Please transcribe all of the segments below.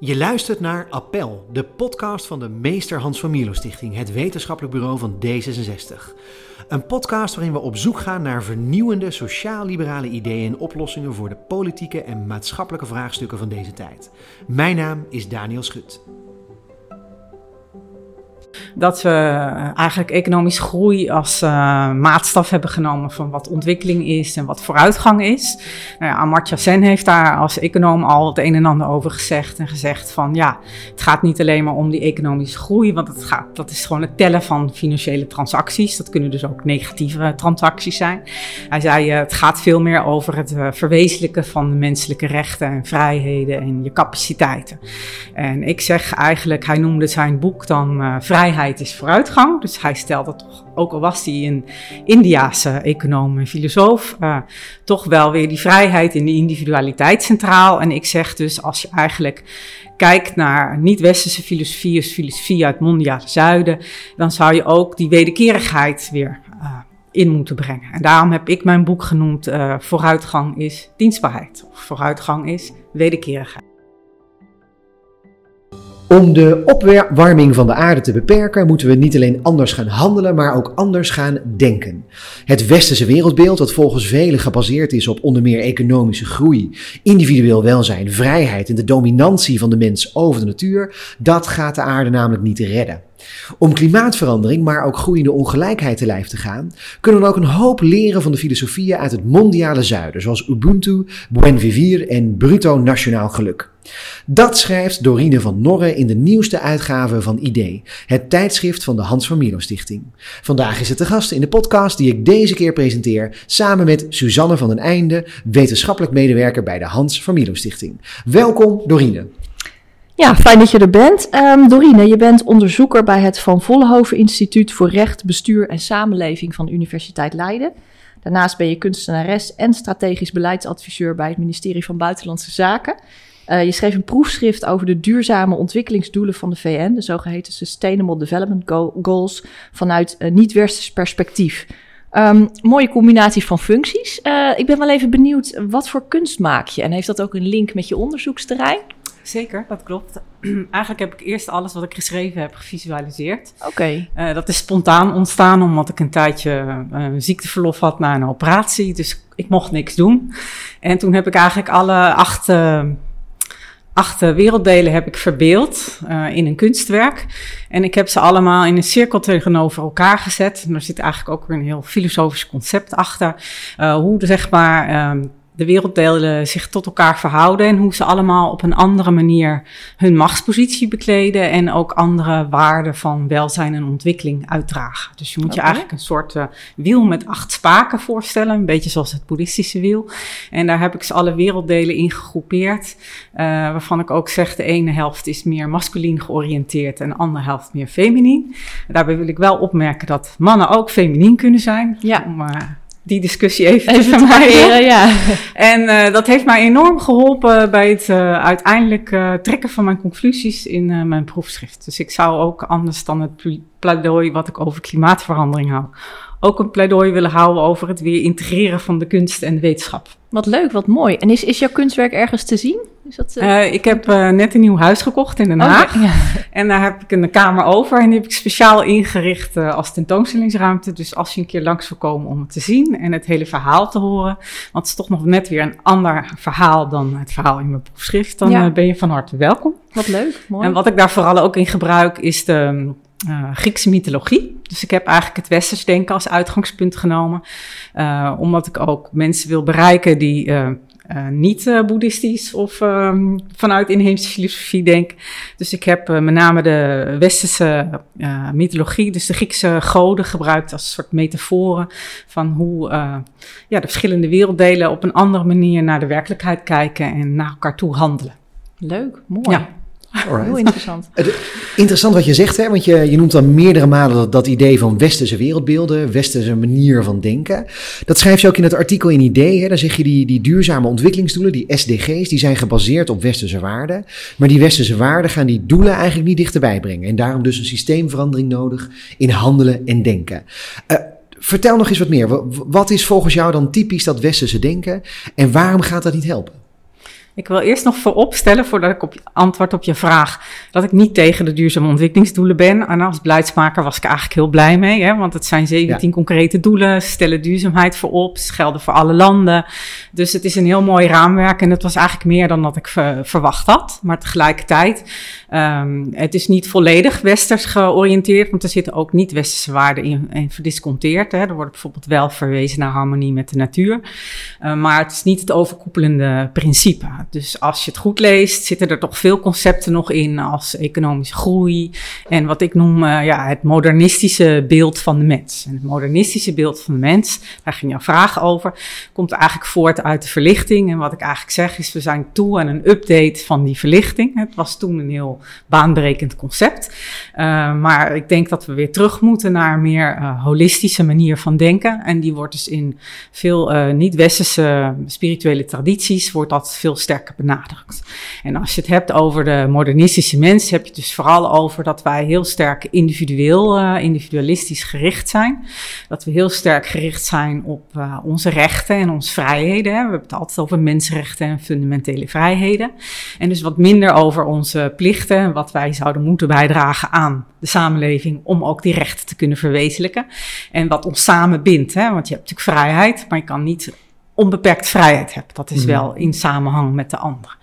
Je luistert naar Appel, de podcast van de Meester Hans van Mierlo Stichting, het wetenschappelijk bureau van D66. Een podcast waarin we op zoek gaan naar vernieuwende sociaal-liberale ideeën en oplossingen voor de politieke en maatschappelijke vraagstukken van deze tijd. Mijn naam is Daniel Schut dat we eh, eigenlijk economische groei als uh, maatstaf hebben genomen van wat ontwikkeling is en wat vooruitgang is. Nou ja, Amartya Sen heeft daar als econoom al het een en ander over gezegd en gezegd van ja, het gaat niet alleen maar om die economische groei, want het gaat, dat is gewoon het tellen van financiële transacties. Dat kunnen dus ook negatieve transacties zijn. Hij zei uh, het gaat veel meer over het verwezenlijken van de menselijke rechten en vrijheden en je capaciteiten. En ik zeg eigenlijk, hij noemde zijn boek dan Vrijheid is vooruitgang. Dus hij stelde toch, ook al was hij een Indiaanse econoom en filosoof, uh, toch wel weer die vrijheid en die individualiteit centraal. En ik zeg dus, als je eigenlijk kijkt naar niet-westerse filosofie, dus filosofie uit mondiale zuiden, dan zou je ook die wederkerigheid weer uh, in moeten brengen. En daarom heb ik mijn boek genoemd uh, Vooruitgang is dienstbaarheid. Of vooruitgang is wederkerigheid. Om de opwarming van de aarde te beperken, moeten we niet alleen anders gaan handelen, maar ook anders gaan denken. Het westerse wereldbeeld, dat volgens velen gebaseerd is op onder meer economische groei, individueel welzijn, vrijheid en de dominantie van de mens over de natuur, dat gaat de aarde namelijk niet redden. Om klimaatverandering, maar ook groeiende ongelijkheid te lijf te gaan, kunnen we ook een hoop leren van de filosofieën uit het mondiale zuiden, zoals Ubuntu, Buen Vivir en Bruto Nationaal Geluk. Dat schrijft Dorine van Norre in de nieuwste uitgave van ID, het tijdschrift van de Hans van Stichting. Vandaag is het de gast in de podcast die ik deze keer presenteer samen met Suzanne van den Einde, wetenschappelijk medewerker bij de Hans van Stichting. Welkom Dorine. Ja, fijn dat je er bent. Um, Dorine, je bent onderzoeker bij het Van Vollenhoven Instituut voor Recht, Bestuur en Samenleving van Universiteit Leiden. Daarnaast ben je kunstenares en strategisch beleidsadviseur bij het ministerie van Buitenlandse Zaken. Uh, je schreef een proefschrift over de duurzame ontwikkelingsdoelen van de VN, de zogeheten Sustainable Development Goals, vanuit een niet-westers perspectief. Um, mooie combinatie van functies. Uh, ik ben wel even benieuwd, wat voor kunst maak je? En heeft dat ook een link met je onderzoeksterrein? Zeker, dat klopt. Eigenlijk heb ik eerst alles wat ik geschreven heb gevisualiseerd. Oké. Okay. Uh, dat is spontaan ontstaan omdat ik een tijdje uh, ziekteverlof had na een operatie. Dus ik mocht niks doen. En toen heb ik eigenlijk alle acht, uh, acht werelddelen heb ik verbeeld in een kunstwerk. En ik heb ze allemaal in een cirkel tegenover elkaar gezet. En er zit eigenlijk ook weer een heel filosofisch concept achter. hoe de, zeg maar ehm, de werelddelen zich tot elkaar verhouden en hoe ze allemaal op een andere manier hun machtspositie bekleden en ook andere waarden van welzijn en ontwikkeling uitdragen. Dus je moet je eigenlijk een soort uh, wiel met acht spaken voorstellen, een beetje zoals het boeddhistische wiel. En daar heb ik ze alle werelddelen in gegroepeerd, uh, waarvan ik ook zeg de ene helft is meer masculien georiënteerd en de andere helft meer feminien. Daarbij wil ik wel opmerken dat mannen ook feminien kunnen zijn. Ja. Om, uh, die discussie even, even te vermijden. Ja. En uh, dat heeft mij enorm geholpen bij het uh, uiteindelijk uh, trekken van mijn conclusies in mijn proefschrift. Dus ik zou ook anders dan het pleidooi wat ik over klimaatverandering hou, ook een pleidooi willen houden over het weer integreren van de kunst en de wetenschap. Wat leuk, wat mooi. En is, is jouw kunstwerk ergens te zien? Is dat, uh... ik heb uh, net een nieuw huis gekocht in Den Haag. Okay, ja. En daar heb ik een kamer over en die heb ik speciaal ingericht uh, als tentoonstellingsruimte. Dus als je een keer langs wil komen om het te zien en het hele verhaal te horen. Want het is toch nog net weer een ander verhaal dan het verhaal in mijn proefschrift. Dan ja. ben je van harte welkom. Wat leuk, mooi. En wat ik daar vooral ook in gebruik is de uh, Griekse mythologie. Dus ik heb eigenlijk het westers denken als uitgangspunt genomen. Uh, omdat ik ook mensen wil bereiken die uh, niet boeddhistisch of um, vanuit inheemse filosofie denken. Dus ik heb met name de westerse mythologie, dus de Griekse goden, gebruikt als een soort metaforen van hoe ja, de verschillende werelddelen op een andere manier naar de werkelijkheid kijken en naar elkaar toe handelen. Leuk, mooi. Ja. Alright. Heel interessant. Interessant wat je zegt, hè? want je, je noemt dan meerdere malen dat, dat idee van westerse wereldbeelden, westerse manier van denken. Dat schrijf je ook in het artikel in Idee. Hè? Dan zeg je die, die duurzame ontwikkelingsdoelen, die SDG's, die zijn gebaseerd op westerse waarden. Maar die westerse waarden gaan die doelen eigenlijk niet dichterbij brengen. En daarom dus een systeemverandering nodig in handelen en denken. Uh, vertel nog eens wat meer. Wat is volgens jou dan typisch dat westerse denken en waarom gaat dat niet helpen? Ik wil eerst nog vooropstellen, voordat ik op antwoord op je vraag, dat ik niet tegen de duurzame ontwikkelingsdoelen ben. En als beleidsmaker was ik eigenlijk heel blij mee, hè, want het zijn 17 concrete doelen, stellen duurzaamheid voorop, gelden voor alle landen. Dus het is een heel mooi raamwerk en het was eigenlijk meer dan dat ik verwacht had. Maar tegelijkertijd, um, het is niet volledig westers georiënteerd, want er zitten ook niet westerse waarden in, in verdisconteerd. Hè. Er wordt bijvoorbeeld wel verwezen naar harmonie met de natuur, uh, maar het is niet het overkoepelende principe. Dus als je het goed leest, zitten er toch veel concepten nog in als economische groei en wat ik noem uh, ja, het modernistische beeld van de mens. En het modernistische beeld van de mens, daar ging jouw vraag over, komt eigenlijk voort uit de verlichting. En wat ik eigenlijk zeg is, we zijn toe aan een update van die verlichting. Het was toen een heel baanbrekend concept. Uh, maar ik denk dat we weer terug moeten naar een meer uh, holistische manier van denken. En die wordt dus in veel niet-westerse spirituele tradities, wordt dat veel sterker benadrukt. En als je het hebt over de modernistische mens, heb je het dus vooral over dat wij heel sterk individueel, individualistisch gericht zijn. Dat we heel sterk gericht zijn op onze rechten en onze vrijheden. We hebben het altijd over mensenrechten en fundamentele vrijheden. En dus wat minder over onze plichten en wat wij zouden moeten bijdragen aan de samenleving om ook die rechten te kunnen verwezenlijken. En wat ons samen bindt. Hè? Want je hebt natuurlijk vrijheid, maar je kan niet onbeperkt vrijheid hebt. Dat is mhm. wel in samenhang met de ander.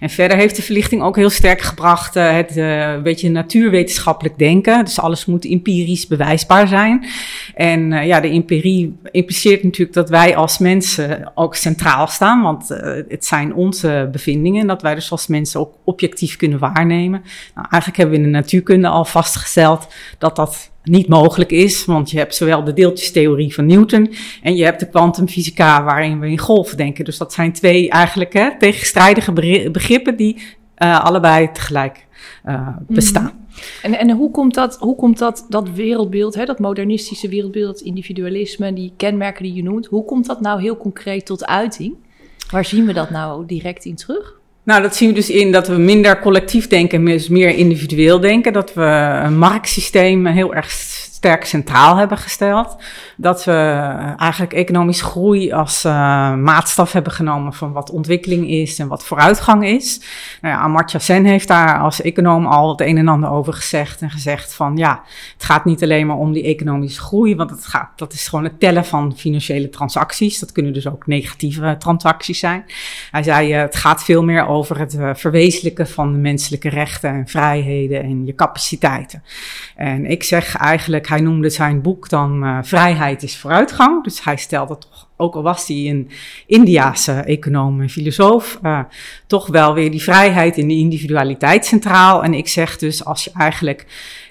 En verder heeft de verlichting ook heel sterk gebracht uh, het uh, een beetje natuurwetenschappelijk denken. Dus alles moet empirisch bewijsbaar zijn. En uh, ja, de empirie impliceert natuurlijk dat wij als mensen ook centraal staan, want het zijn onze bevindingen. En dat wij dus als mensen ook objectief kunnen waarnemen. Nou, eigenlijk hebben we in de natuurkunde al vastgesteld dat dat niet mogelijk is, want je hebt zowel de deeltjestheorie van Newton en je hebt de kwantumfysica waarin we in golven denken. Dus dat zijn twee eigenlijk hè, tegenstrijdige begrippen die uh, allebei tegelijk uh, bestaan. En, en hoe komt dat, hoe komt dat, dat wereldbeeld, hè, dat modernistische wereldbeeld, dat individualisme, die kenmerken die je noemt, hoe komt dat nou heel concreet tot uiting? Waar zien we dat nou direct in terug? Nou, dat zien we dus in dat we minder collectief denken, dus meer individueel denken. Dat we een marktsysteem heel erg sterk centraal hebben gesteld. Dat we eigenlijk economische groei als uh, maatstaf hebben genomen van wat ontwikkeling is en wat vooruitgang is. Nou ja, Amartya Sen heeft daar als econoom al het een en ander over gezegd en gezegd van ja, het gaat niet alleen maar om die economische groei, want het gaat, dat is gewoon het tellen van financiële transacties. Dat kunnen dus ook negatieve transacties zijn. Hij zei het gaat veel meer over het verwezenlijken van de menselijke rechten en vrijheden en je capaciteiten. En ik zeg eigenlijk hij noemde zijn boek dan uh, Vrijheid is vooruitgang. Dus hij stelde toch, ook al was hij een Indiaanse econoom en filosoof, uh, toch wel weer die vrijheid in de individualiteit centraal. En ik zeg dus, als je eigenlijk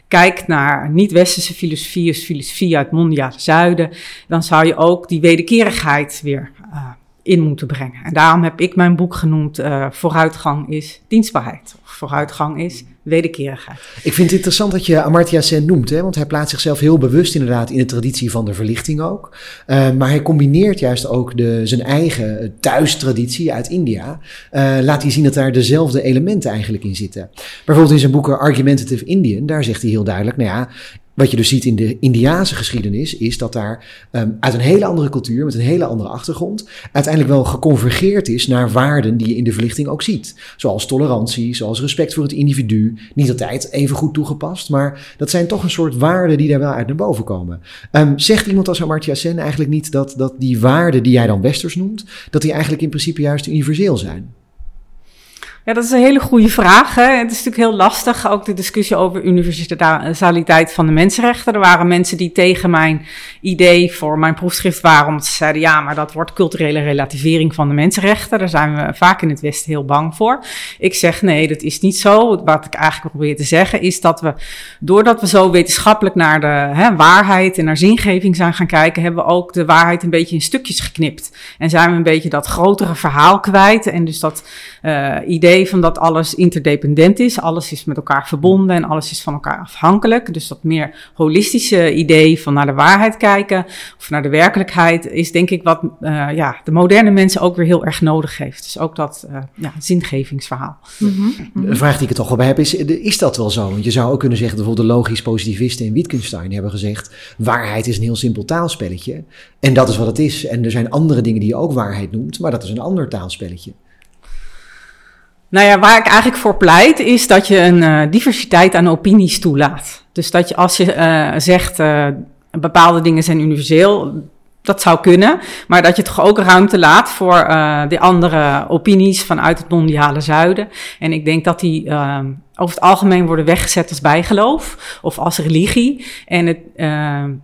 kijkt naar niet-westerse filosofie, dus filosofie uit mondiale zuiden, dan zou je ook die wederkerigheid weer uh, in moeten brengen. En daarom heb ik mijn boek genoemd Vooruitgang is dienstbaarheid. Of vooruitgang is wederkerigheid. Ik vind het interessant dat je Amartya Sen noemt, hè, want hij plaatst zichzelf heel bewust inderdaad in de traditie van de verlichting ook. Uh, maar hij combineert juist ook de, zijn eigen thuistraditie uit India. Uh, laat hij zien dat daar dezelfde elementen eigenlijk in zitten. Bijvoorbeeld in zijn boeken Argumentative Indian, daar zegt hij heel duidelijk, nou ja, wat je dus ziet in de Indiaanse geschiedenis, is dat daar um, uit een hele andere cultuur, met een hele andere achtergrond, uiteindelijk wel geconvergeerd is naar waarden die je in de verlichting ook ziet. Zoals tolerantie, zoals respect voor het individu. Niet altijd even goed toegepast, maar dat zijn toch een soort waarden die daar wel uit naar boven komen. Um, zegt iemand als Amartya Sen eigenlijk niet dat, dat die waarden die jij dan westers noemt, dat die eigenlijk in principe juist universeel zijn? Ja, dat is een hele goede vraag. Hè. Het is natuurlijk heel lastig, ook de discussie over universaliteit van de mensenrechten. Er waren mensen die tegen mijn idee voor mijn proefschrift waren, omdat ze zeiden, ja, maar dat wordt culturele relativering van de mensenrechten. Daar zijn we vaak in het Westen heel bang voor. Ik zeg, nee, dat is niet zo. Wat ik eigenlijk probeer te zeggen, is dat we, doordat we zo wetenschappelijk naar de hè, waarheid en naar zingeving zijn gaan kijken, hebben we ook de waarheid een beetje in stukjes geknipt. En zijn we een beetje dat grotere verhaal kwijt. En dus dat uh, idee van dat alles interdependent is, alles is met elkaar verbonden en alles is van elkaar afhankelijk. Dus dat meer holistische idee van naar de waarheid kijken of naar de werkelijkheid is denk ik wat uh, ja, de moderne mensen ook weer heel erg nodig heeft. Dus ook dat uh, ja, zingevingsverhaal. Mm -hmm. De vraag die ik er toch wel bij heb is, is dat wel zo? Want je zou ook kunnen zeggen, bijvoorbeeld de logisch positivisten in Wittgenstein hebben gezegd, waarheid is een heel simpel taalspelletje. En dat is wat het is. En er zijn andere dingen die je ook waarheid noemt, maar dat is een ander taalspelletje. Nou ja, waar ik eigenlijk voor pleit is dat je een uh, diversiteit aan opinies toelaat. Dus dat je als je uh, zegt uh, bepaalde dingen zijn universeel, dat zou kunnen, maar dat je toch ook ruimte laat voor de andere opinies vanuit het mondiale zuiden. En ik denk dat die over het algemeen worden weggezet als bijgeloof of als religie. En het uh,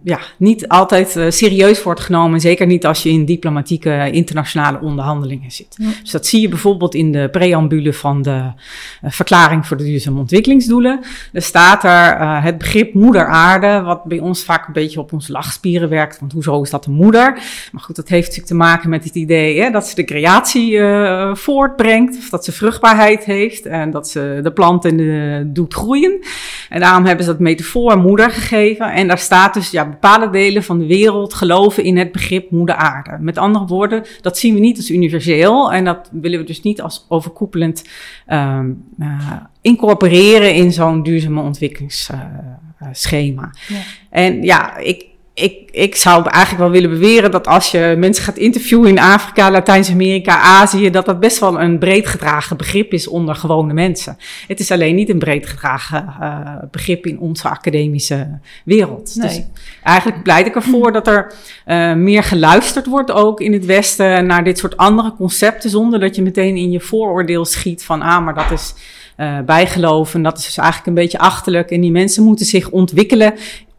ja, niet altijd uh, serieus wordt genomen, zeker niet als je in diplomatieke internationale onderhandelingen zit. Ja. Dus dat zie je bijvoorbeeld in de preambule van de uh, Verklaring voor de Duurzame Ontwikkelingsdoelen. Er staat er het begrip moeder aarde, wat bij ons vaak een beetje op onze lachspieren werkt. Want hoezo is dat een moeder? Maar goed, dat heeft natuurlijk te maken met het idee hè, dat ze de creatie voortbrengt, of dat ze vruchtbaarheid heeft en dat ze de planten en de doet groeien. En daarom hebben ze dat metafoor moeder gegeven. En daar staat dus, ja, bepaalde delen van de wereld geloven in het begrip moeder aarde. Met andere woorden, dat zien we niet als universeel. En dat willen we dus niet als overkoepelend uh, uh, incorporeren in zo'n duurzame ontwikkelingsschema. Ja. En ja, ik, ik, ik zou eigenlijk wel willen beweren dat als je mensen gaat interviewen in Afrika, Latijns-Amerika, Azië, dat dat best wel een breed gedragen begrip is onder gewone mensen. Het is alleen niet een breed gedragen uh, begrip in onze academische wereld. Nee. Dus eigenlijk pleit ik ervoor dat er uh, meer geluisterd wordt ook in het Westen naar dit soort andere concepten, zonder dat je meteen in je vooroordeel schiet van, ah, maar dat is uh, bijgeloof. En dat is dus eigenlijk een beetje achterlijk. En die mensen moeten zich ontwikkelen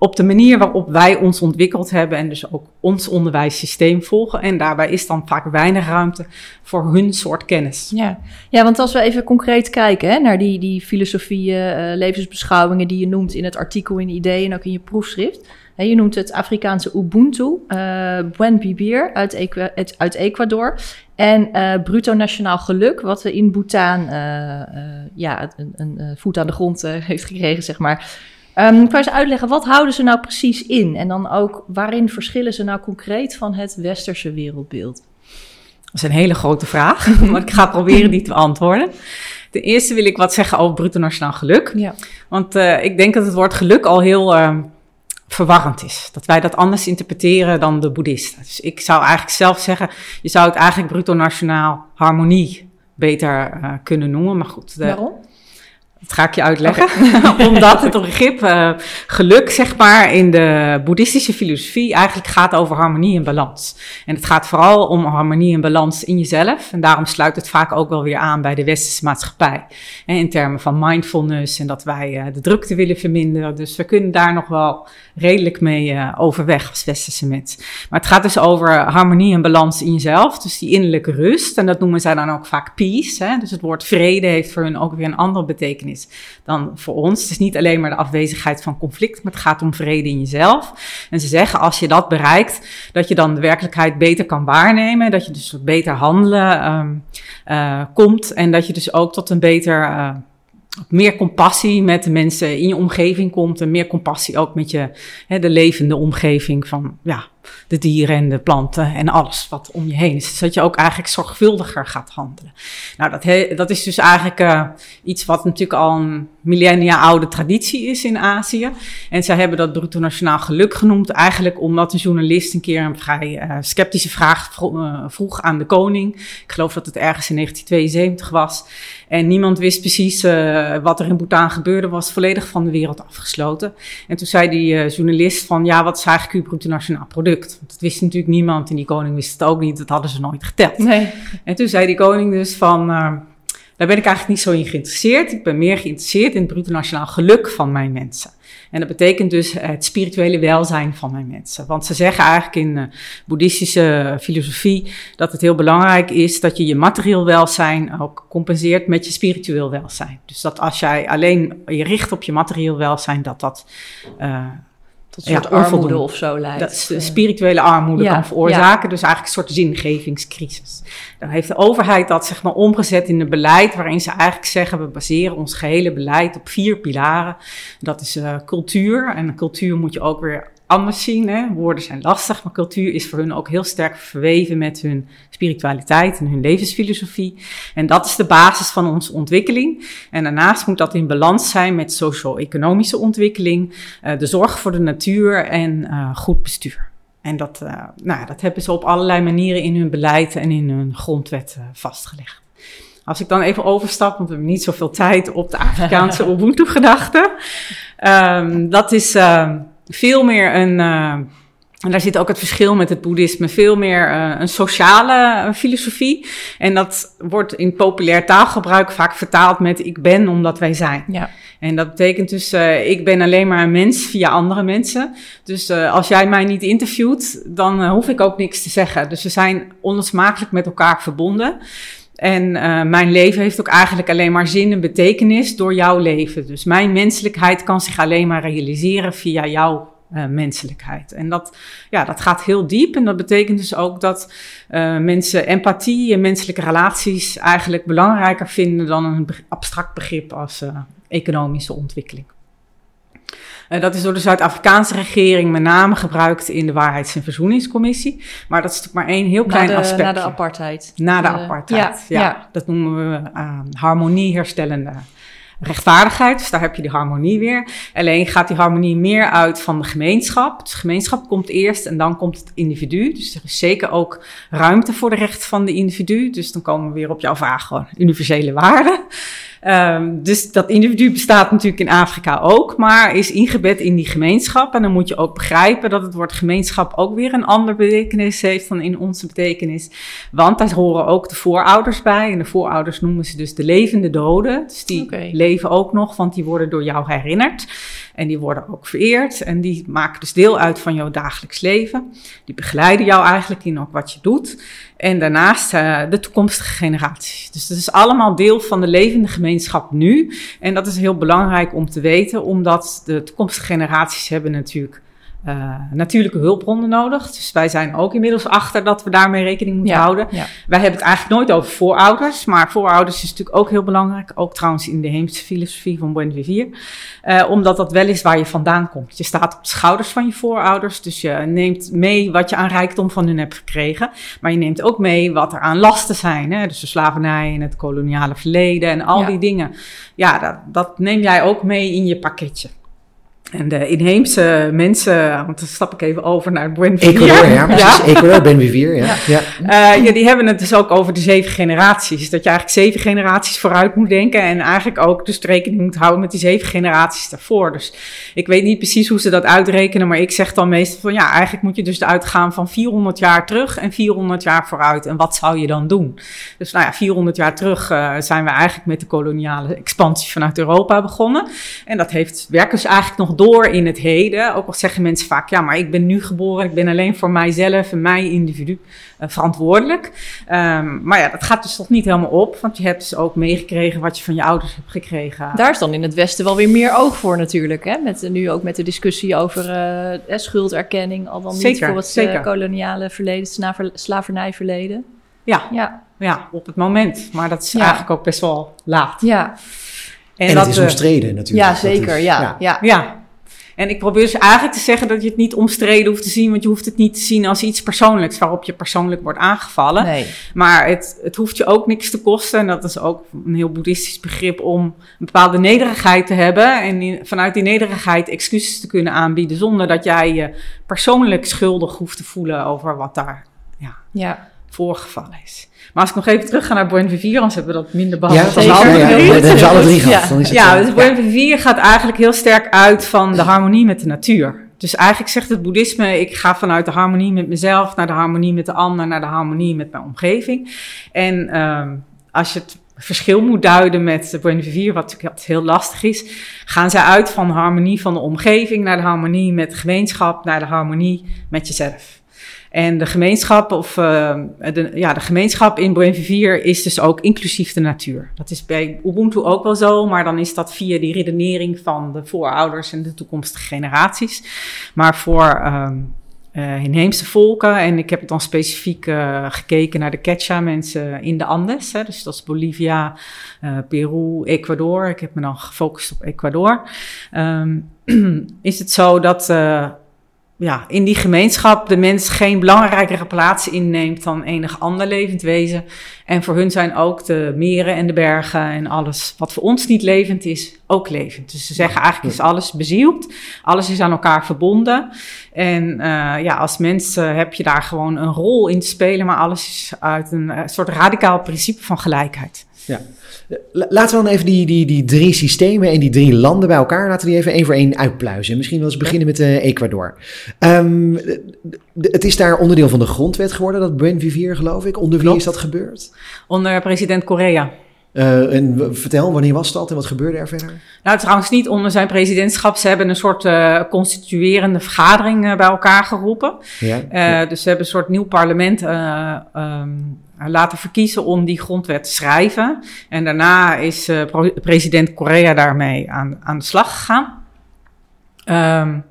op de manier waarop wij ons ontwikkeld hebben en dus ook ons onderwijssysteem volgen. En daarbij is dan vaak weinig ruimte voor hun soort kennis. Ja, ja want als we even concreet kijken hè, naar die, die filosofieën, uh, levensbeschouwingen die je noemt in het artikel, in idee en ook in je proefschrift. Je noemt het Afrikaanse Ubuntu, uh, Buen Vivir uit, uit Ecuador. En uh, bruto nationaal geluk, wat in Bhutan ja, een, een voet aan de grond heeft gekregen, zeg maar. Um, ik kan eens uitleggen, wat houden ze nou precies in? En dan ook, waarin verschillen ze nou concreet van het westerse wereldbeeld? Dat is een hele grote vraag, maar ik ga proberen die te beantwoorden. Ten eerste wil ik wat zeggen over bruto nationaal geluk. Ja. Want ik denk dat het woord geluk al heel ehm, verwarrend is. Dat wij dat anders interpreteren dan de boeddhisten. Dus ik zou eigenlijk zelf zeggen, je zou het eigenlijk bruto nationaal harmonie beter uh, kunnen noemen. Maar goed. De, Waarom? Dat ga ik je uitleggen. Okay. Omdat het begrip uh, geluk, zeg maar, in de boeddhistische filosofie eigenlijk gaat over harmonie en balans. En het gaat vooral om harmonie en balans in jezelf. En daarom sluit het vaak ook wel weer aan bij de westerse maatschappij. En in termen van mindfulness en dat wij uh, de drukte willen verminderen. Dus we kunnen daar nog wel redelijk mee uh, overweg als westerse mensen. Maar het gaat dus over harmonie en balans in jezelf. Dus die innerlijke rust. En dat noemen zij dan ook vaak peace. Hè? Dus het woord vrede heeft voor hun ook weer een andere betekenis dan voor ons. Het is niet alleen maar de afwezigheid van conflict, maar het gaat om vrede in jezelf. En ze zeggen als je dat bereikt, dat je dan de werkelijkheid beter kan waarnemen, dat je dus tot beter handelen um, uh, komt en dat je dus ook tot een beter. Uh, meer compassie met de mensen in je omgeving komt en meer compassie ook met je, hè, de levende omgeving van ja, de dieren en de planten en alles wat om je heen is. Dus dat je ook eigenlijk zorgvuldiger gaat handelen. Nou, dat, dat is dus eigenlijk uh, iets wat natuurlijk al een millennia oude traditie is in Azië. En zij hebben dat bruto nationaal geluk genoemd, eigenlijk omdat een journalist een keer een vrij uh, sceptische vraag vroeg, uh, vroeg aan de koning. Ik geloof dat het ergens in 1972 was. En niemand wist precies wat er in Bhutan gebeurde, was volledig van de wereld afgesloten. En toen zei die journalist van, ja, wat is eigenlijk uw bruto nationaal product? Want dat wist natuurlijk niemand en die koning wist het ook niet, dat hadden ze nooit geteld. Nee. En toen zei die koning dus van, uh, daar ben ik eigenlijk niet zo in geïnteresseerd. Ik ben meer geïnteresseerd in het bruto nationaal geluk van mijn mensen. En dat betekent dus het spirituele welzijn van mijn mensen. Want ze zeggen eigenlijk in de boeddhistische filosofie dat het heel belangrijk is dat je je materieel welzijn ook compenseert met je spiritueel welzijn. Dus dat als jij alleen je richt op je materieel welzijn, dat dat. Uh, tot een soort ja, armoede of zo leidt. Dat is de spirituele armoede ja, kan veroorzaken. Ja. Dus eigenlijk een soort zingevingscrisis. Dan heeft de overheid dat zeg maar omgezet in een beleid waarin ze eigenlijk zeggen we baseren ons gehele beleid op vier pilaren. Dat is uh, cultuur. En cultuur moet je ook weer anders zien. Hè? Woorden zijn lastig, maar cultuur is voor hun ook heel sterk verweven met hun spiritualiteit en hun levensfilosofie. En dat is de basis van onze ontwikkeling. En daarnaast moet dat in balans zijn met socio-economische ontwikkeling, uh, de zorg voor de natuur en uh, goed bestuur. En dat, uh, nou, dat hebben ze op allerlei manieren in hun beleid en in hun grondwet vastgelegd. Als ik dan even overstap, want we hebben niet zoveel tijd op de Afrikaanse Ubuntu-gedachte. Um, dat is uh, veel meer een. Uh, en daar zit ook het verschil met het boeddhisme, veel meer uh, een sociale filosofie. En dat wordt in populair taalgebruik vaak vertaald met ik ben omdat wij zijn. Ja. En dat betekent dus, uh, ik ben alleen maar een mens via andere mensen. Dus uh, als jij mij niet interviewt, dan hoef ik ook niks te zeggen. Dus we zijn onlosmakelijk met elkaar verbonden. En uh, mijn leven heeft ook eigenlijk alleen maar zin en betekenis door jouw leven. Dus mijn menselijkheid kan zich alleen maar realiseren via jouw uh, menselijkheid. En dat, ja, dat gaat heel diep. En dat betekent dus ook dat uh, mensen empathie en menselijke relaties eigenlijk belangrijker vinden dan een abstract begrip als economische ontwikkeling. Uh, dat is door de Zuid-Afrikaanse regering met name gebruikt in de Waarheids- en Verzoeningscommissie. Maar dat is natuurlijk maar één heel klein na de, aspect. Na de apartheid. Na de, de apartheid, ja, ja, Dat noemen we uh, harmonieherstellende rechtvaardigheid. Dus daar heb je die harmonie weer. Alleen gaat die harmonie meer uit van de gemeenschap. Dus de gemeenschap komt eerst en dan komt het individu. Dus er is zeker ook ruimte voor de rechten van de individu. Dus dan komen we weer op jouw vraag gewoon universele waarden. Um, dus dat individu bestaat natuurlijk in Afrika ook, maar is ingebed in die gemeenschap. En dan moet je ook begrijpen dat het woord gemeenschap ook weer een andere betekenis heeft dan in onze betekenis. Want daar horen ook de voorouders bij. En de voorouders noemen ze dus de levende doden. Dus die okay. leven ook nog, want die worden door jou herinnerd. En die worden ook vereerd. En die maken dus deel uit van jouw dagelijks leven. Die begeleiden jou eigenlijk in ook wat je doet. En daarnaast uh, de toekomstige generaties. Dus dat is allemaal deel van de levende gemeenschap nu. En dat is heel belangrijk om te weten, omdat de toekomstige generaties hebben natuurlijk uh, natuurlijke hulpbronnen nodig. Dus wij zijn ook inmiddels achter dat we daarmee rekening moeten ja, houden. Ja. Wij hebben het eigenlijk nooit over voorouders, maar voorouders is natuurlijk ook heel belangrijk. Ook trouwens in de Heemse filosofie van Buen Vivier. Uh, omdat dat wel is waar je vandaan komt. Je staat op de schouders van je voorouders, dus je neemt mee wat je aan rijkdom van hun hebt gekregen. Maar je neemt ook mee wat er aan lasten zijn. Hè? Dus de slavernij en het koloniale verleden en al Ja. die dingen. Ja, dat, dat neem jij ook mee in je pakketje. En de inheemse mensen, want dan stap ik even over naar Buen Vivier. Ecuador, ja, precies. Ecuador, Ben Vivier, ja. ja. Uh, ja, die hebben het dus ook over de zeven generaties. Dat je eigenlijk zeven generaties vooruit moet denken. En eigenlijk ook dus rekening moet houden met die zeven generaties daarvoor. Dus ik weet niet precies hoe ze dat uitrekenen. Maar ik zeg dan meestal van ja, eigenlijk moet je dus uitgaan van 400 jaar terug en 400 jaar vooruit. En wat zou je dan doen? Dus nou ja, 400 jaar terug uh, zijn we eigenlijk met de koloniale expansie vanuit Europa begonnen. En dat heeft, werkt dus eigenlijk nog door in het heden. Ook al zeggen mensen vaak, ja, maar ik ben nu geboren, ik ben alleen voor mijzelf en mijn individu uh, verantwoordelijk. Um, maar ja, dat gaat dus toch niet helemaal op, want je hebt dus ook meegekregen wat je van je ouders hebt gekregen. Daar is dan in het Westen wel weer meer oog voor natuurlijk. Hè? Met, nu ook met de discussie over uh, schulderkenning, al dan niet zeker, voor het zeker. Uh, koloniale verleden, slaver, slavernijverleden. Ja, ja. ja, op het moment. Maar dat is Ja. eigenlijk ook best wel laat. Ja, En, dat, het is eh, omstreden natuurlijk. ja zeker. is- ja. Ja. Ja. En ik probeer dus eigenlijk te zeggen dat je het niet omstreden hoeft te zien, want je hoeft het niet te zien als iets persoonlijks waarop je persoonlijk wordt aangevallen. Nee. Maar het, het hoeft je ook niks te kosten. En dat is ook een heel boeddhistisch begrip om een bepaalde nederigheid te hebben. En in- vanuit die nederigheid excuses te kunnen aanbieden. Zonder dat jij je persoonlijk schuldig hoeft te voelen over wat daar ja, Ja. Voorgevallen is. Maar als ik nog even terug ga naar Buen Vivier, anders hebben we dat minder Ja, behandeld. dan Ja, ja, dan alle drie gehad. Ja. Dan is Ja, eh, dus Buen Vivier gaat eigenlijk heel sterk uit van de harmonie met de natuur. Dus eigenlijk zegt het boeddhisme, ik ga vanuit de harmonie met mezelf naar de harmonie met de ander, naar de harmonie met mijn omgeving. En ehm, als je het verschil moet duiden met Buen Vivier, wat natuurlijk heel lastig is, gaan zij uit van de harmonie van de omgeving naar de harmonie met de gemeenschap, naar de harmonie met jezelf. En de gemeenschap, of, uh, de, ja, de gemeenschap in Buen Vivier is dus ook inclusief de natuur. Dat is bij Ubuntu ook wel zo, maar dan is dat via die redenering van de voorouders en de toekomstige generaties. Maar voor um, uh, inheemse volken, en ik heb dan specifiek uh, gekeken naar de Quechua-mensen in de Andes, hè, dus dat is Bolivia, uh, Peru, Ecuador. Ik heb me dan gefocust op Ecuador. Um, is het zo dat ja, in die gemeenschap de mens geen belangrijkere plaats inneemt dan enig ander levend wezen. En voor hun zijn ook de meren en de bergen en alles wat voor ons niet levend is, ook levend. Dus ze zeggen eigenlijk is alles bezield, alles is aan elkaar verbonden. En uh, ja, als mens uh, heb je daar gewoon een rol in te spelen, maar alles is uit een uh, soort radicaal principe van gelijkheid. Ja. Laten we dan even die, die, die drie systemen en die drie landen bij elkaar, laten we die even één voor één uitpluizen. Misschien wel eens beginnen met uh, Ecuador. Um, het is daar onderdeel van de grondwet geworden, dat Buen Vivier, geloof ik. Onder wie is dat gebeurd? Onder president Correa. Uh, en vertel, wanneer was dat en wat gebeurde er verder? Nou, trouwens niet onder zijn presidentschap. Ze hebben een soort uh, constituerende vergadering uh, bij elkaar geroepen. Ja, ja. Dus ze hebben een soort nieuw parlement um, laten verkiezen om die grondwet te schrijven. En daarna is president Correa daarmee aan, aan de slag gegaan. Um,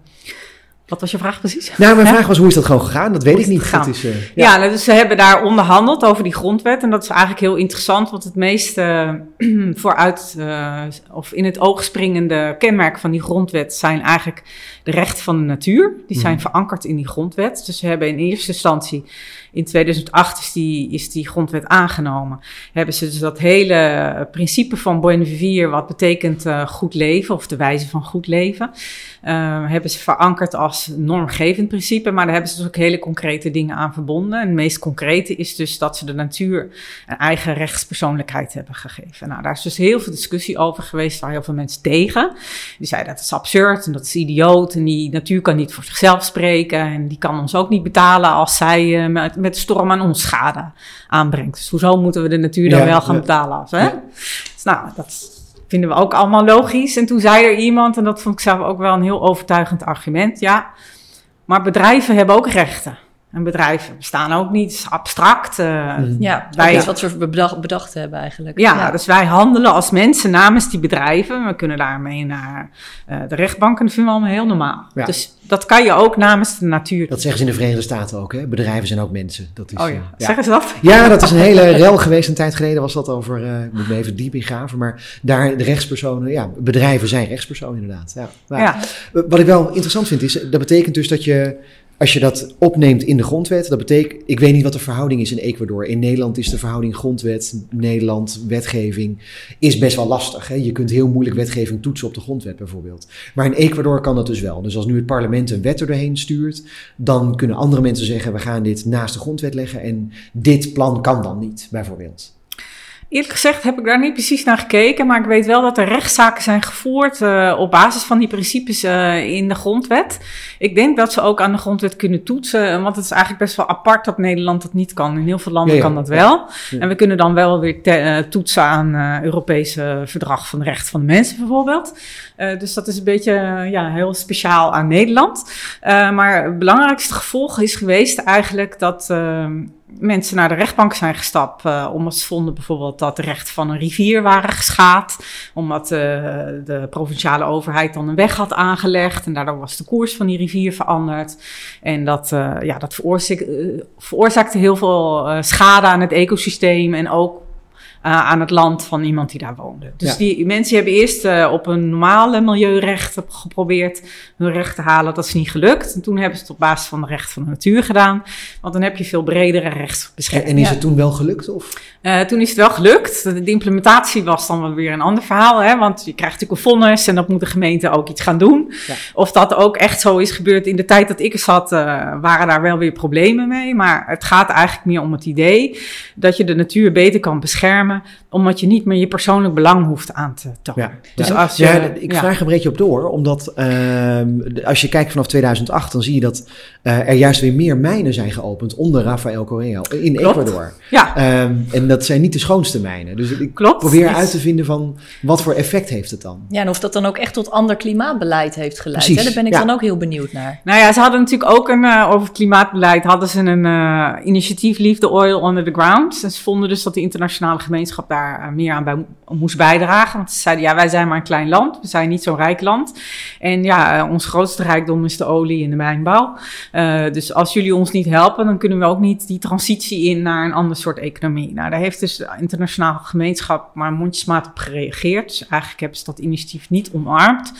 wat was je vraag precies? Nou, mijn vraag was hoe is dat gewoon gegaan? Dat weet ik niet. Dat is, uh, ja, ja nou, dus ze hebben daar onderhandeld over die grondwet. En dat is eigenlijk heel interessant, want het meest uh, vooruit uh, of in het oog springende kenmerk van die grondwet zijn eigenlijk de rechten van de natuur. Die zijn mm. verankerd in die grondwet. Dus ze hebben in eerste instantie in 2008 is die, is die grondwet aangenomen. Hebben ze dus dat hele principe van Buen Vivir, wat betekent goed leven of de wijze van goed leven, hebben ze verankerd als normgevend principe. Maar daar hebben ze dus ook hele concrete dingen aan verbonden. En het meest concrete is dus dat ze de natuur een eigen rechtspersoonlijkheid hebben gegeven. Nou, daar is dus heel veel discussie over geweest, waar heel veel mensen tegen. Die zeiden dat is absurd en dat is idioot en die natuur kan niet voor zichzelf spreken en die kan ons ook niet betalen als zij uh, met met storm aan ons schade aanbrengt. Dus hoezo moeten we de natuur dan wel gaan betalen? Af, hè? Dus nou, dat vinden we ook allemaal logisch. En toen zei er iemand, en dat vond ik zelf ook wel een heel overtuigend argument, ja, maar bedrijven hebben ook rechten. En bedrijven bestaan ook niet abstract. Uh, ja, wij, is wat we bedacht, bedacht, hebben eigenlijk. Ja, ja, dus wij handelen als mensen namens die bedrijven. We kunnen daarmee naar uh, de rechtbank en dat vinden we allemaal heel normaal. Ja. Dus dat kan je ook namens de natuur. Dat zeggen ze in de Verenigde Staten ook, hè? Bedrijven zijn ook mensen. Dat is, oh ja. Uh, zeggen ze dat? Ja, dat is een hele rel geweest. Een tijd geleden was dat over, ik moet me even diep ingraven. Maar daar de rechtspersonen, ja, bedrijven zijn rechtspersonen inderdaad. Ja. ja. Wat ik wel interessant vind is, dat betekent dus dat je als je dat opneemt in de grondwet, dat betekent, ik weet niet wat de verhouding is in Ecuador. In Nederland is de verhouding grondwet, Nederland, wetgeving, is best wel lastig. Hè? Je kunt heel moeilijk wetgeving toetsen op de grondwet bijvoorbeeld. Maar in Ecuador kan dat dus wel. Dus als nu het parlement een wet er doorheen stuurt, dan kunnen andere mensen zeggen, we gaan dit naast de grondwet leggen en dit plan kan dan niet, bijvoorbeeld. Eerlijk gezegd heb ik daar niet precies naar gekeken, maar ik weet wel dat er rechtszaken zijn gevoerd uh, op basis van die principes uh, in de grondwet. Ik denk dat ze ook aan de grondwet kunnen toetsen, want het is eigenlijk best wel apart dat Nederland dat niet kan. In heel veel landen ja, ja, kan dat wel. Ja. En we kunnen dan wel weer uh, toetsen aan Europese verdrag van de rechten van de mensen bijvoorbeeld. dus dat is een beetje ja, heel speciaal aan Nederland. maar het belangrijkste gevolg is geweest eigenlijk dat ehm, mensen naar de rechtbank zijn gestapt. Uh, omdat ze vonden bijvoorbeeld dat de rechten van een rivier waren geschaad. Omdat uh, de provinciale overheid dan een weg had aangelegd. En daardoor was de koers van die rivier veranderd. En dat, uh, ja, dat veroorzaakte, veroorzaakte heel veel schade aan het ecosysteem. En ook aan het land van iemand die daar woonde. Dus ja. die mensen hebben eerst uh, op een normale milieurecht geprobeerd hun recht te halen. Dat is niet gelukt. En toen hebben ze het op basis van de recht van de natuur gedaan. Want dan heb je veel bredere rechtsbescherming. En is het toen wel gelukt? Of? Uh, toen is het wel gelukt. De, implementatie was dan wel weer een ander verhaal. Hè? Want je krijgt natuurlijk een vonnis en dan moet de gemeente ook iets gaan doen. Ja. Of dat ook echt zo is gebeurd in de tijd dat ik er zat, waren daar wel weer problemen mee. Maar het gaat eigenlijk meer om het idee dat je de natuur beter kan beschermen omdat je niet meer je persoonlijk belang hoeft aan te tonen. Ja, dus als je, ja, ik vraag een beetje op door, omdat uh, als je kijkt vanaf 2008, dan zie je dat uh, er juist weer meer mijnen zijn geopend onder Rafael Correa in Klopt. Ecuador. Ja. Um, en dat zijn niet de schoonste mijnen. Dus ik Klopt. probeer uit te vinden van wat voor effect heeft het dan. Ja, en of dat dan ook echt tot ander klimaatbeleid heeft geleid. Hè? Daar ben ik ja. dan ook heel benieuwd naar. Nou ja, ze hadden natuurlijk ook een, uh, over het klimaatbeleid, hadden ze een uh, initiatief Leave the Oil Under the Ground. En ze vonden dus dat de internationale gemeenschap daar meer aan bij moest bijdragen. Want ze zeiden, ja, wij zijn maar een klein land. We zijn niet zo'n rijk land. En ja, ons grootste rijkdom is de olie en de mijnbouw. Uh, dus als jullie ons niet helpen, dan kunnen we ook niet die transitie in naar een ander soort economie. Nou, daar heeft dus de internationale gemeenschap maar mondjesmaat op gereageerd. Dus eigenlijk hebben ze dat initiatief niet omarmd.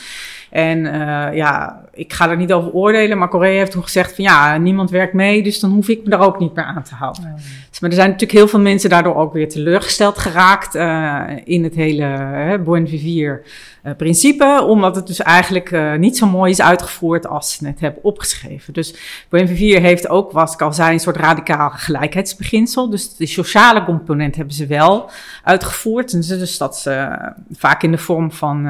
En uh, ja, ik ga er niet over oordelen, maar Korea heeft toen gezegd van ja, niemand werkt mee, dus dan hoef ik me daar ook niet meer aan te houden. Ja. Dus, maar er zijn natuurlijk heel veel mensen daardoor ook weer teleurgesteld geraakt uh, in het hele uh, Buen Vivier uh, principe, omdat het dus eigenlijk niet zo mooi is uitgevoerd als ze het hebben opgeschreven. Dus BNV 4 heeft ook, wat ik al zei, een soort radicaal gelijkheidsbeginsel. Dus de sociale component hebben ze wel uitgevoerd. En dus dat ze vaak in de vorm van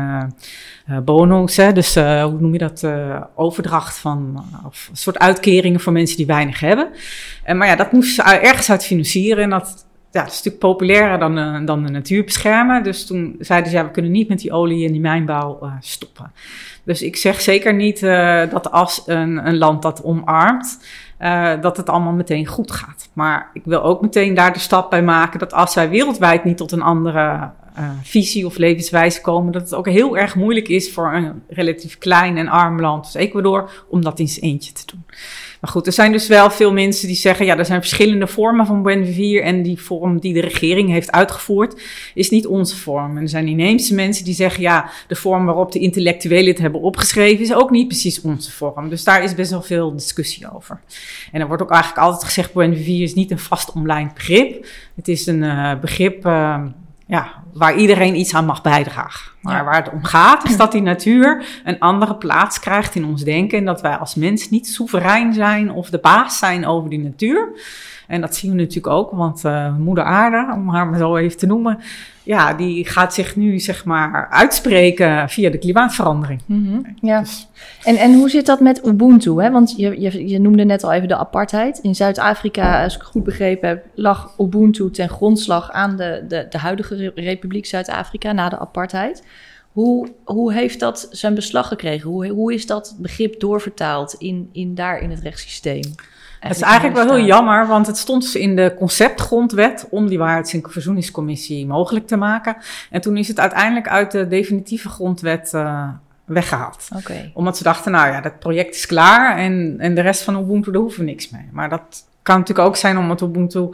uh, bonus, hè, dus hoe noem je dat, overdracht van, of een soort uitkeringen voor mensen die weinig hebben. maar ja, dat moest ze ergens uit financieren en dat ja, is natuurlijk populairder dan, dan de natuur beschermen. Dus toen zeiden ze, ja, we kunnen niet met die olie en die mijnbouw stoppen. Dus ik zeg zeker niet dat als een, een, land dat omarmt, dat het allemaal meteen goed gaat. Maar ik wil ook meteen daar de stap bij maken dat als wij wereldwijd niet tot een andere visie of levenswijze komen, dat het ook heel erg moeilijk is voor een relatief klein en arm land als Ecuador om dat in zijn eentje te doen. Maar goed, er zijn dus wel veel mensen die zeggen, ja, er zijn verschillende vormen van Buen en die vorm die de regering heeft uitgevoerd is niet onze vorm. En er zijn inheemse mensen die zeggen, ja, de vorm waarop de intellectuelen het hebben opgeschreven is ook niet precies onze vorm. Dus daar is best wel veel discussie over. En er wordt ook eigenlijk altijd gezegd, Buen is niet een vast online begrip. Het is een uh, begrip... Uh, ja, waar iedereen iets aan mag bijdragen. Maar waar het om gaat, is dat die natuur een andere plaats krijgt in ons denken. En dat wij als mens niet soeverein zijn of de baas zijn over die natuur. En dat zien we natuurlijk ook, want uh, moeder aarde, om haar maar zo even te noemen, ja, die gaat zich nu zeg maar uitspreken via de klimaatverandering. Mm -hmm. Ja. Dus. En, en hoe zit dat met Ubuntu? Hè? Want je, je, je noemde net al even de apartheid. In Zuid-Afrika, als ik goed begrepen heb, lag Ubuntu ten grondslag aan de, de, de huidige Republiek Zuid-Afrika na de apartheid. Hoe, hoe heeft dat zijn beslag gekregen? Hoe, hoe is dat begrip doorvertaald in, in daar in het rechtssysteem? Het is eigenlijk wel heel jammer, want het stond dus in de conceptgrondwet om die waarheids- en verzoeningscommissie mogelijk te maken. En toen is het uiteindelijk uit de definitieve grondwet uh, weggehaald. Okay. Omdat ze dachten, nou ja, dat project is klaar en, en de rest van Ubuntu, daar hoeven we niks mee. Maar dat kan natuurlijk ook zijn omdat Ubuntu